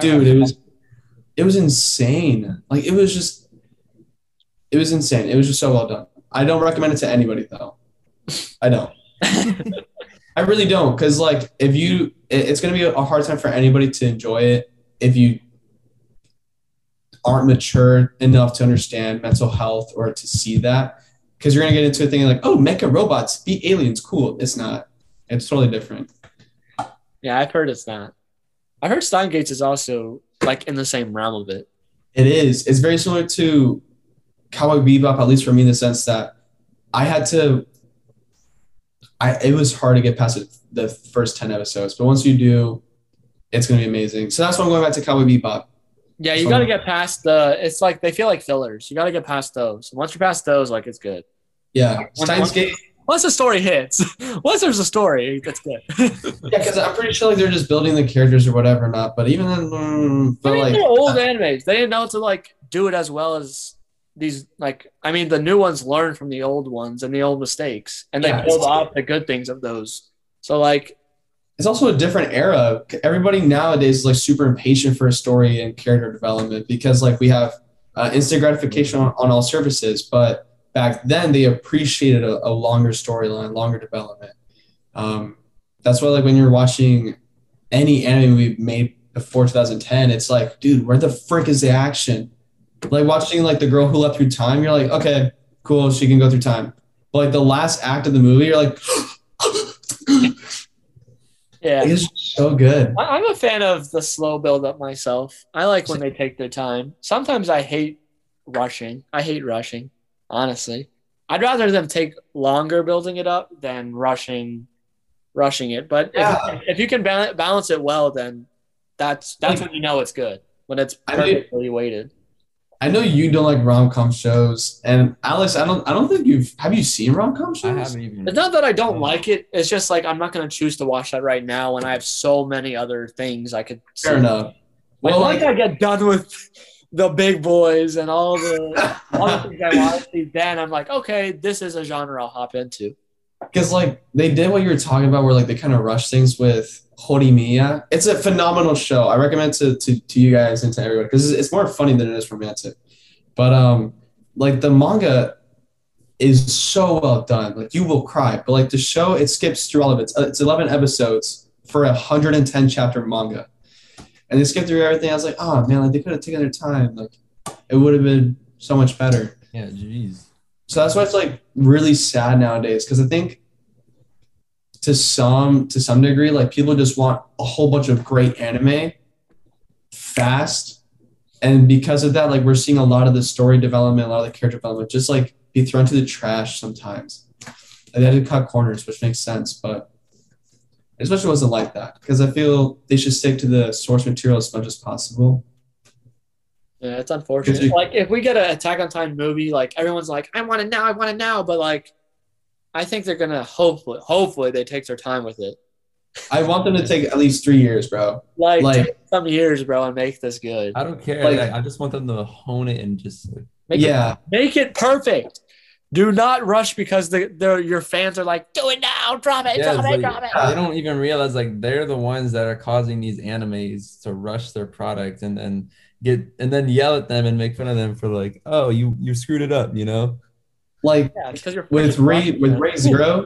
Dude it was it was insane like it was just it was insane it was just so well done i don't recommend it to anybody though i don't i really don't because like if you it- it's going to be a hard time for anybody to enjoy it if you aren't mature enough to understand mental health or to see that because you're going to get into a thing like oh mecha robots beat aliens cool it's not it's totally different yeah, I've heard it's not. I heard Steins Gate is also like in the same realm of it. It is. It's very similar to Cowboy Bebop, at least for me, in the sense that I had to. I it was hard to get past it, the first ten episodes, but once you do, it's gonna be amazing. So that's why I'm going back to Cowboy Bebop. Yeah, you So- got to get past the. It's like they feel like fillers. You got to get past those. Once you're past those, like it's good. Yeah, Steins Gate. Once the story hits, once there's a story, that's good. Yeah, because I'm pretty sure like they're just building the characters or whatever, not. But even then, mm, I mean, like they're old animes. They didn't know to like do it as well as these. Like, I mean, the new ones learn from the old ones and the old mistakes, and they Yeah, build up the good things of those. So, like, it's also a different era. Everybody nowadays is like super impatient for a story and character development because like we have uh, instant gratification on, on all surfaces. But back then they appreciated a, a longer storyline, longer development. Um, that's why like when you're watching any anime we made before 2010, it's like, dude, where the frick is the action? Like watching like the girl who leapt through time, you're like, okay, cool, she can go through time. But like the last act of the movie, you're like, yeah, it's so good. I- I'm a fan of the slow build up myself. I like when they take their time. Sometimes I hate rushing. I hate rushing, honestly. I'd rather them take longer building it up than rushing rushing it. But Yeah. if, if you can balance it well, then that's that's when you know it's good. When it's I mean- perfectly weighted. I know you don't like rom com shows, and Alex, I don't. I don't think you've. Have you seen rom com shows? I haven't even. It's not that I don't like it. It's just like I'm not going to choose to watch that right now when I have so many other things I could. See. Fair enough. Like, Well, once like, I get done with the big boys and all the all the things I want to see, then I'm like, okay, this is a genre I'll hop into. because like they did what you were talking about, where like they kind of rush things with Horimiya. It's a phenomenal show. I recommend to to, to you guys and to everyone because it's, it's more funny than it is romantic. But um, like the manga is so well done. Like you will cry. But like the show, it skips through all of it. It's, it's 11 episodes for a 110 chapter manga. And they skipped through everything. I was like, oh man, like they could have taken their time. Like it would have been so much better. Yeah, jeez. So that's why it's like really sad nowadays because I think to some to some degree, like people just want a whole bunch of great anime fast, and because of that, like we're seeing a lot of the story development, a lot of the character development, just like be thrown to the trash sometimes. And they had to cut corners, which makes sense, but especially wasn't like that because I feel they should stick to the source material as much as possible. Yeah, it's unfortunate. Like if we get an Attack on Titan movie, like everyone's like, I want it now, I want it now, but like, I think they're gonna hopefully, hopefully they take their time with it. I want them to take at least three years, bro. Like, Like- some years, bro, and make this good. I don't care. Like- like, I just want them to hone it and just like, Make yeah. it, make it perfect. Do not rush because the, the your fans are like, do it now, drop it, Yeah, drop it, like- drop it. they don't even realize like they're the ones that are causing these animes to rush their product and then get and then yell at them and make fun of them for like, oh, you you screwed it up, you know? Like Yeah, with Ray rushing with it. Ray Zero,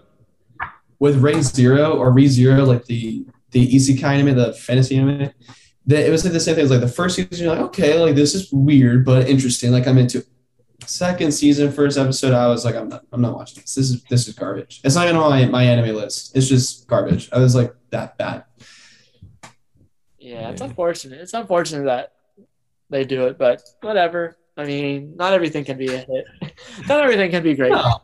with Ray Zero or Re Zero, like the the isekai anime, the fantasy anime, that it was like the same thing. It was like the first season, you're like, okay, like this is weird but interesting. Like I'm into. it. Second season, first episode, I was like, I'm not, I'm not watching this. This is this is garbage. It's not even on my, my anime list. It's just garbage. I was like that bad. Yeah, it's unfortunate. It's unfortunate that they do it, but whatever. I mean, not everything can be a hit. not everything can be great. No. Uh,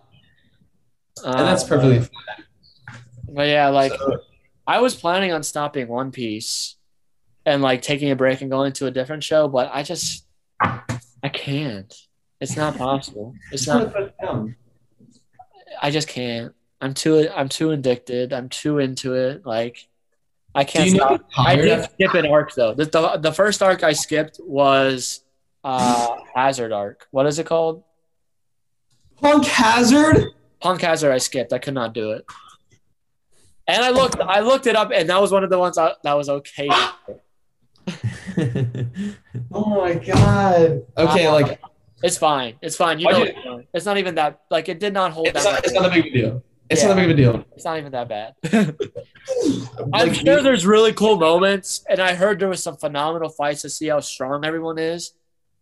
and that's perfectly fine. But yeah, like So- I was planning on stopping One Piece and like taking a break and going to a different show, but I just I can't. It's not possible. It's not. put. I just can't. I'm too. I'm too addicted. I'm too into it. Like I can't you know stop. I did skip an arc though. The, the the first arc I skipped was uh Hazard arc. What is it called? Punk Hazard? Punk Hazard. I skipped. I could not do it. And I looked. I looked it up, and that was one of the ones I, that was okay. Oh my god. Okay, Uh, like It's fine. It's fine. You Why'd know, you- it's, it's not even that. Like it did not hold it's that. not, it's not a big deal. It's Yeah. not a big of a deal. It's not even that bad. I'm Like, sure there's really cool moments, and I heard there was some phenomenal fights to see how strong everyone is.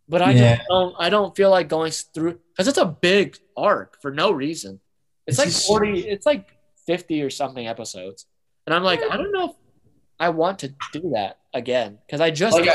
But I Yeah. just don't. I don't feel like going through because it's a big arc for no reason. It's, It's like just- forty. It's like fifty or something episodes, and I'm like, I don't know if I want to do that again because I just like,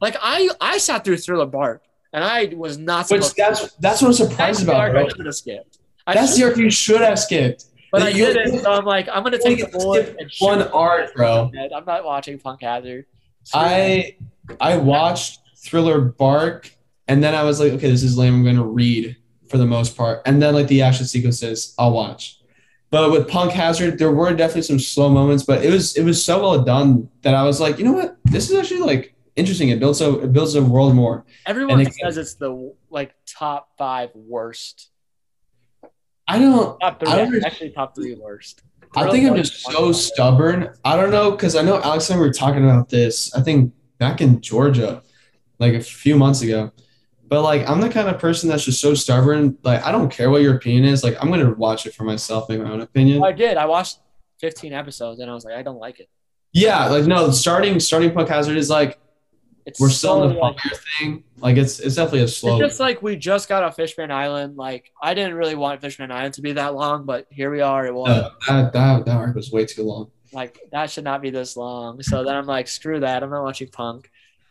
like, I- I I sat through Thriller Bark, and I was not which supposed. that's that's what I'm surprised about, arc bro. I should have skipped. I That's the arc you should have skipped. but I Like, you- didn't. So I'm like, I'm gonna take You the only bullet and one it. arc, bro. I'm not watching Punk Hazard. Screw that. I I watched Thriller Bark, and then I was like, okay, this is lame. I'm gonna read for the most part, and then like the action sequences, I'll watch. But with Punk Hazard, there were definitely some slow moments, but it was it was so well done that I was like, you know what, this is actually like interesting. It builds a it builds a world more. Everyone it- says it's the like top five worst. I don't. Top three, I don't- actually top three worst. I think I'm just so stubborn. I don't know because I know Alex and I were talking about this. I think back in Georgia, like a few months ago. But like I'm the kind of person that's just so stubborn. Like I don't care what your opinion is. Like I'm gonna watch it for myself, make my own opinion. I did. I watched 15 episodes and I was like, I don't like it. Yeah, like no, starting starting Punk Hazard is like It's we're still in the like, thing. Like it's it's definitely a slow. It's just like we just got off Fishman Island. Like I didn't really want Fishman Island to be that long, but here we are. It was No, that, that that arc was way too long. like that should not be this long. So then I'm like, screw that. I'm not watching Punk.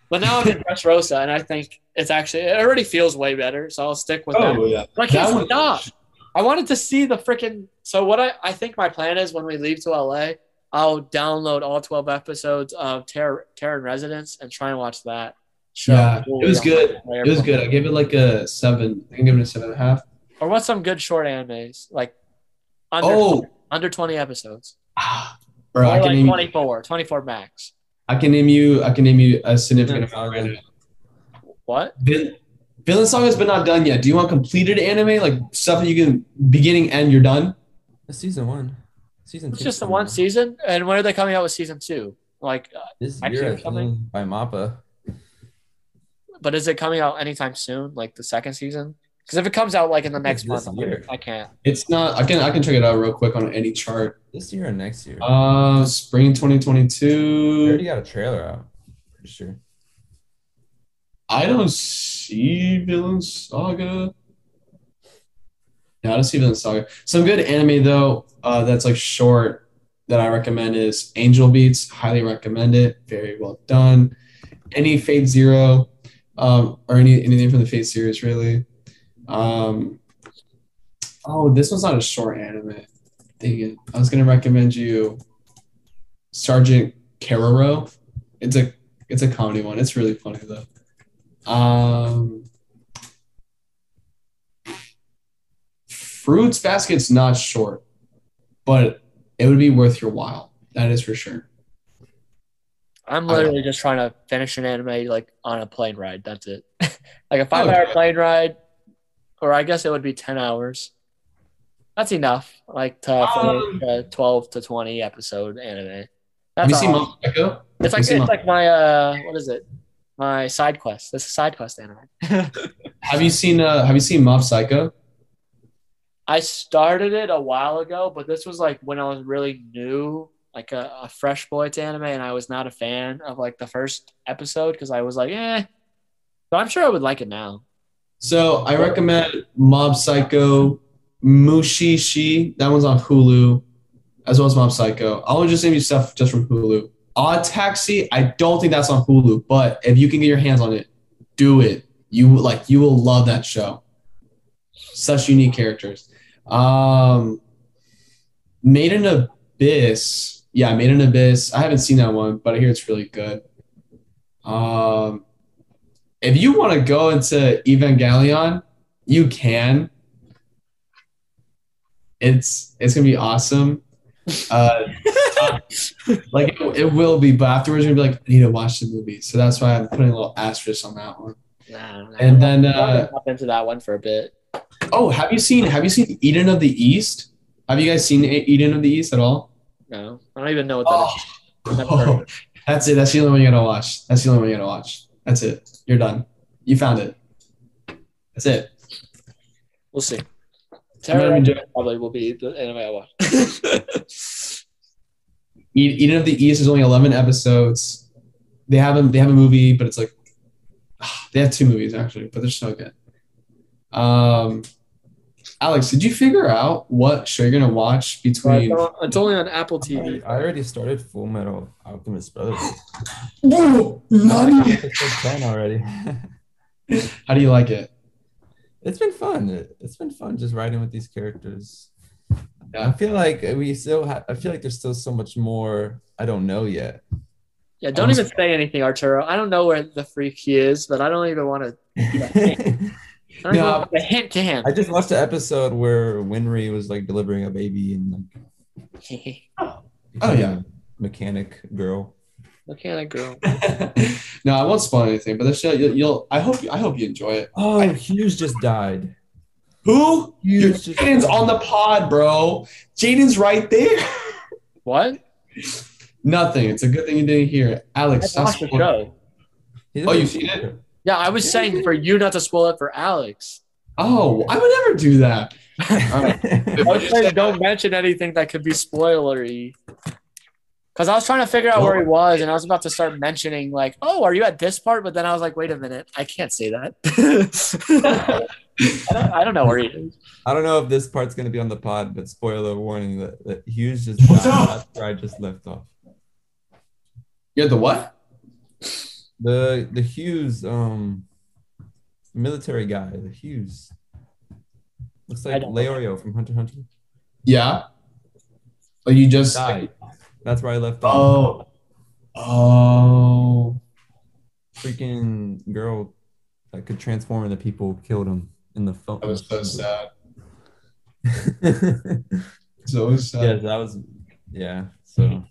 But now I'm in Dressrosa, and I think it's actually it already feels way better. So I'll stick with that. yeah, But I can't That stop. I wanted to see the freaking. So what I I think my plan is when we leave to LA, I'll download all 12 episodes of Terror Terran Resonance and try and watch that. show. Yeah, it was good. It was good. I gave it like a seven. I can give it a seven and a half. Or what's some good short animes like under Oh, under 20 episodes? Ah, bro, or can like name 24, 24 max. I can name you. I can name you a significant Yeah, amount right now. What? Vil- Vinland Saga's been not done yet. Do you want completed anime, like stuff that you can beginning end? You're done. That's season one. Season It's two. just the one season, and when are they coming out with season two? Like, uh, This actually year, or something? by Mappa. but is it coming out anytime soon? Like the second season? Because if it comes out like in the next It's this month, year. I can't. It's not. I can. I can check it out real quick on AniChart. This year or next year? Uh, spring we 2022. already got a trailer out. Pretty sure. I don't see Vinland Saga. Yeah, I don't see Vinland Saga. Some good anime though. Uh, that's like short that I recommend is Angel Beats. Highly recommend it. Very well done. Any Fate Zero, um, or any anything from the Fate series really. Um, oh, this one's not a short anime. Dang it! I was gonna recommend you Sergeant Keroro. It's a it's a comedy one. It's really funny though. Um, Fruits Basket's not short, but it would be worth your while. That is for sure. I'm literally just trying to finish an anime like on a plane ride. That's it. like a five hour okay. plane ride, or I guess it would be 10 hours. That's enough. Like to Um, finish a 12 to 20 episode anime. Have That's you seen all. Mob Psycho? It's like it's Mon- like my uh what is it? My side quest. This is a side quest anime. Have you seen uh Have you seen Mob Psycho? I started it a while ago, but this was like when I was really new, like a, a fresh boy to anime, and I was not a fan of like the first episode because I was like, eh. But I'm sure I would like it now. So I recommend Mob Psycho, Mushishi. That one's on Hulu, as well as Mob Psycho. I'll just name you stuff just from Hulu. Odd Taxi. I don't think that's on Hulu, but if you can get your hands on it, do it. You like you will love that show. Such unique characters. Um, Made in Abyss. Yeah, Made in Abyss. I haven't seen that one, but I hear it's really good. Um, if you want to go into Evangelion, you can. It's it's gonna be awesome. Uh, like it, it will be, but afterwards you're gonna be like, I need to watch the movie. So that's why I'm putting a little asterisk on that one. Nah, nah, And then, uh, hop into that one for a bit. Oh, have you seen have you seen Eden of the East? Have you guys seen Eden of the East at all? No, I don't even know what that is. Never heard of Oh, that's it. That's the only one you gotta watch. That's the only one you gotta watch. That's it. You're done. You found it. That's it. We'll see. I'm gonna Terra enjoy- probably will be the anime I watch. Eden of the East is only 11 episodes. They have a they have a movie, but it's like they have two movies actually, but they're so good. Um, Alex, did you figure out what show you're gonna watch But between? it's only on Apple TV. I already started Full Metal Alchemist Brotherhood. Whoa, Nani! Episode 10 already. How do you like it? it's been fun. It, it's been fun just writing with these characters. Yeah. I feel like we still have. I feel like there's still so much more I don't know yet. Yeah, don't even say anything, Arturo. I don't know where the freak he is, but I don't even want to. I don't even No. a hint to him. I just watched the episode where Winry was like delivering a baby and like Oh, becoming oh, yeah. mechanic girl. Mechanic girl. no, I won't spoil anything, but the show you'll, you'll I hope I hope you enjoy it. Oh, I- Hughes just died. Who? Your Hughes just Jaden's on the pod, bro. Jaden's right there. What? Nothing. It's a good thing you didn't hear it. I Alex, stop watched the show. Oh, you've doesn't- seen it? Yeah, I was saying for you not to spoil it for Alex. Oh, I would never do that. Alright. I was saying don't mention anything that could be spoilery. Because I was trying to figure out where he was, and I was about to start mentioning, like, oh, are you at this part? But then I was like, wait a minute, I can't say that. I, don't, I don't know where he is. I don't know if this part's gonna be on the pod, but spoiler warning that, that Hughes just What's died. up? That's where I just left off. You're the what? The the Hughes um military guy, the Hughes. Looks like don't. Leorio from Hunter Hunter. Yeah. Like you just Died. That's where I left off. Oh. Oh. Freaking girl that could transform into people killed him in the film. That was so sad. yes, So sad. Yeah, that was yeah. So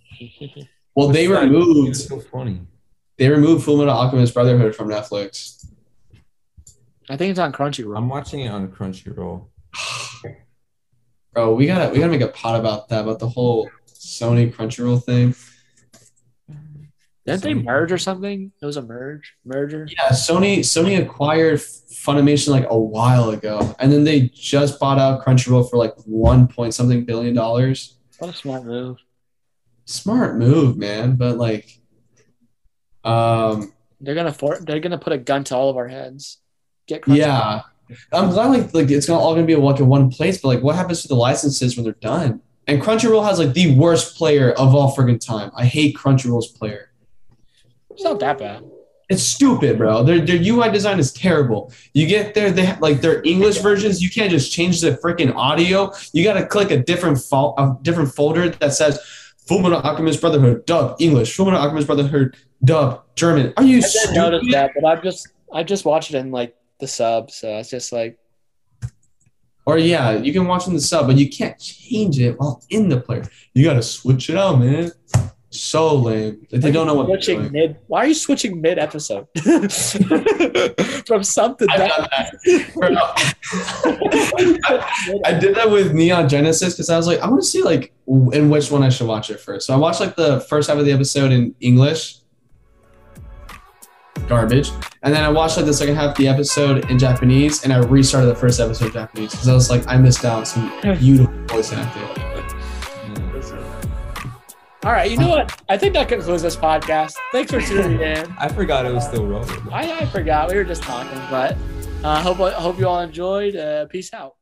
Well, they It's removed so funny. They removed Full Metal Alchemist Brotherhood from Netflix. I think it's on Crunchyroll. I'm watching it on Crunchyroll. Bro, we gotta we gotta make a pot about that, about the whole Sony Crunchyroll thing. Didn't they merge or something? It was a merge, merger. Yeah, Sony Sony acquired Funimation like a while ago, and then they just bought out Crunchyroll for like one point something billion dollars. What a smart move. Smart move, man. But like, um, They're gonna for, they're gonna put a gun to all of our heads. Get yeah, I'm glad like like it's gonna all gonna be like in one place. But like, what happens to the licenses when they're done? And Crunchyroll has like the worst player of all friggin' time. I hate Crunchyroll's player. It's not that bad. It's stupid, bro. Their their UI design is terrible. You get there, they have, like their English versions. You can't just change the freaking audio. You got to click a different fo- a different folder that says Full Metal Alchemist Brotherhood dub English, Full Metal Alchemist Brotherhood dub German. Are you I didn't notice that, but I just I just watched it in like the sub, so it's just like Or yeah, you can watch in the sub, but you can't change it while in the player. You got to switch it out, man. So lame. They don't know what switching mid. Why are you switching mid episode from something I've that? done that. I did that with Neon Genesis because I was like, I want to see like in which one I should watch it first. So I watched like the first half of the episode in English, garbage, and then I watched like the second half of the episode in Japanese, and I restarted the first episode in Japanese because I was like, I missed out on some beautiful voice acting. All right, you know what? I think that concludes this podcast. Thanks for tuning in. I forgot it was still rolling. I, I forgot we were just talking, but I uh, hope hope you all enjoyed. Uh, peace out.